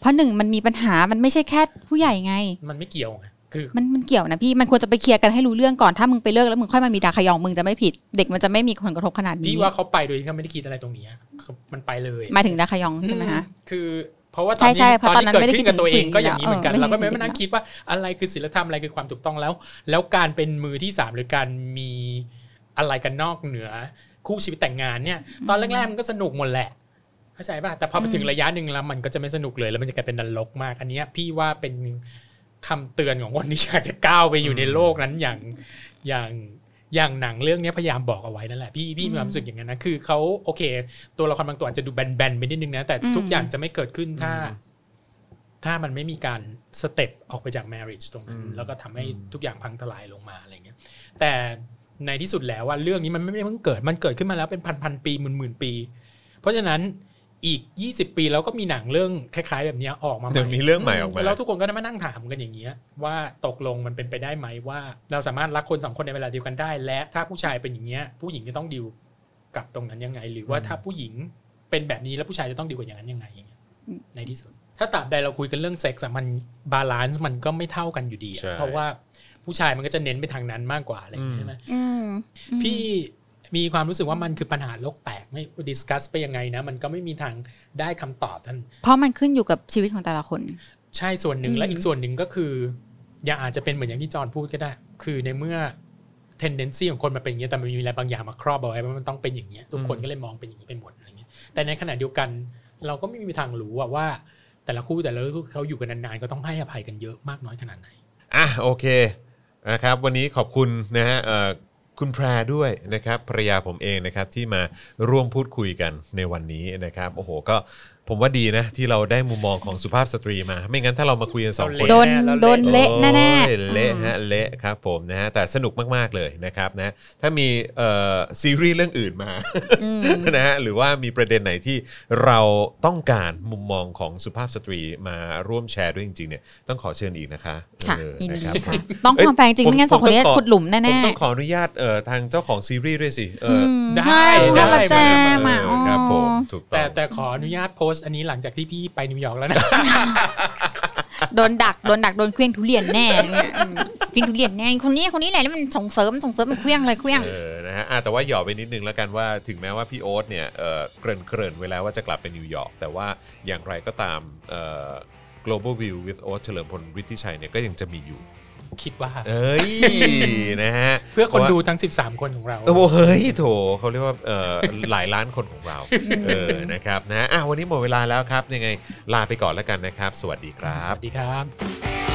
เพราะหนึ่งมันมีปัญหามันไม่ใช่แค่ผู้ใหญ่ไง มันไม่เกี่ยวไงคือมันมันเกี่ยวนะพี่มันควรจะไปเคลียร์กันให้รู้เรื่องก่อนถ้ามึงไปเลิกแล้วมึงค่อยมามีดาคายองมึงจะไม่ผิด เด็กมันจะไม่มีผลกระทบขนาดนี้พี่ว่าเขาไปโดยที่เขาไม่ได้คิดอะไรตรงนี้อะเขามันไปเลยหมายถึงดาคายองใช่ไหมฮะคือ เพราะว่าตใช่อนใช่นี้เพราะตอนตอนนั้นี้นเกิดไม่ได้ขึ้นกับตัวเองคิดถึงก็อย่างนี้เหมือนกันเออเราก็ไม่ไม่ได้มานั่งคิคิดดว่าอะไรคือศีลธรรมอะไรคือความถูกต้องแล้ว แล้วการเป็นมือที่สามหรือการมีอะไรกันนอกเหนือคู่ชีวิตแต่งงานเนี่ย ตอนแรกๆมันก็สนุกหมดแหละเข้าใจป่ะแต่พอไปถึงระยะหนึ่งแล้วมันก็จะไม่สนุกเลยแล้วมันจะกลายเป็นนรกมาก อันเนี้ยพี่ว่าเป็นคำเตือนของคนที่อยากจะก้าวไปอยู่ในโลกนั้นอย่างอย่าง อย่างหนังเรื่องเนี้ยพยายามบอกเอาไว้นั่นแหละพี่พี่มีความรู้สึกอย่างนั้นนะคือเขาโอเค ตัวละครบางตัวอาจจะดูแบนๆไปนิดนึงนะ แต่ทุกอืมอย่างจะไม่เกิดขึ้นถ้า ถ้ามันไม่มีการสเต็ปออกไปจาก marriage ตรงนั้นอืมแล้วก็ทำให้ทุกอย่างพังทลายลงมาอะไรเงี้ย แต่ในที่สุดแล้วว่าเรื่องนี้มันไม่ได้เพิ่งเกิดมันเกิดขึ้นมาแล้วเป็นพันพันๆปีหมื่นหมื่นๆปี เพราะฉะนั้น อีก 20 ปีแล้วก็มีหนังเรื่องคล้าย ๆ แบบเนี้ยออกมาใหเดี๋ยวมีเรื่องใหม่ออกมาแล้วทุกคนก็ได้มานั่งถามกันอย่างเงี้ยว่าตกลงมันเป็นไปได้ไหมว่า เราสามารถรักคนสองคนในเวลาเดียวกันได้ และถ้าผู้ชายเป็นอย่างเงี้ยผู้หญิงจะต้องดิวกับตรงนั้นยังไง หรือว่าถ้าผู้หญิงเป็นแบบนี้แล้วผู้ชายจะต้องดิวกับอย่างนั้นยังไงอย่างเงี้ยในที่สุด ถ้าตราบใดเราคุยกันเรื่องเซ็กซ์อะมัน balance มันก็ไม่เท่ากันอยู่ดีอะใช่เพราะว่าผู้ชายมันก็จะเน้นไปทางนั้นมากกว่าอะไรอย่างเงี้ยใช่ไหมอืมพี่ มีความรู้สึกว่ามันคือปัญหาโลกแตกไม่ discuss ไปยังไงนะ มันก็ไม่มีทางได้คำตอบท่านเพราะมันขึ้นอยู่กับชีวิตของแต่ละคน ใช่ส่วนหนึ่งอืมและอีกส่วนหนึ่งก็คือยังอาจจะเป็นเหมือนอย่างที่จอห์นพูดก็ได้ คือในเมื่อ tendency ของคนมันเป็นอย่างนี้ยแต่มันมีอะไรบางอย่างมาครอบเอาไว้ว่ามันต้องเป็นอย่างนี้ยทุกคนก็เลยมองเป็นอย่างนี้เป็นหมดอะไรเงี้ยแต่ในขณะเดียวกันเราก็ไม่มีทางรู้อะว่า แต่ละคู่แต่ละคู่เขาอยู่กันนานๆก็ต้องให้อภัยกันเยอะมากน้อยขนาดไหนอะโอเคนะครับวันนี้ขอบคุณนะฮะเอ่อ คุณแพรด้วยนะครับภรรยาผมเองนะครับที่มาร่วมพูดคุยกันในวันนี้นะครับโอ้โหก็ ผมว่าดีนะ ที่เราได้มุมมองของสุภาพสตรีมา ไม่งั้นถ้าเรามาคุยกันสองคนโดนแล้วโดนเละแน่โอ้ยๆเละฮะเละครับผมนะฮะแต่สนุกมากๆเลยนะครับนะถ้ามีเอ่อซีรีส์เรื่องอื่นมาอืมนะฮะหรือว่ามีประเด็นไหนที่เราต้องการมุมมองของสุภาพสตรีมาร่วมแชร์ด้วยจริงๆเนี่ยต้องขอเชิญอีกนะคะค่ะเออยินดีนะครับค่ะต้องความแปลงจริงผมไม่งั้นสองคนนี้ผมต้องขุดหลุมผมแน่ต้องขออนุญาตเอ่อทางเจ้าของซีรีส์ด้วยสิเอๆอือมได้ใช่ได้มาแจมเออะอครับผมถูกต้แต่องแต่ขออนุญาตโพสต์อันนี้หลังจากที่พี่ไปนิวยอร์กแล้วนะ โดนดักโดนดักโดนเขวี้ยงทุเรียนแน่เนี่ยอืมเขวี้ยงทุเรียนแน่คนนี้คนนี้แหละที่มันส่งเสริมส่งเสริมมันเขวี้ยงเลยเขวี้ยงเออนะฮะอะแต่ว่าหยอกไปนิดนึงแล้วกันว่าถึงแม้ว่าพี่โอ๊ตเนี่ยเออเกริ่นเกริ่นไว้แล้วว่าจะกลับไปนิวยอร์กแต่ว่าอย่างไรก็ตามเอ่อ global view with โอ๊ตเฉลิมพลฤทธิชัยเนี่ยก็ยังจะมีอยู่ คิดว่า เอ้ยนะฮะเพื่อคนพราะว่าดูทั้ง 13 คนของเราเออโอ้เฮ้ยโถเขาเรียกว่าเอ่อหลายล้านคนของเราเออนะครับนะอะวันนี้หมดเวลาแล้วครับยังไงลาไปก่อนแล้วกันนะครับ สวัสดีครัสบวัสดีครับ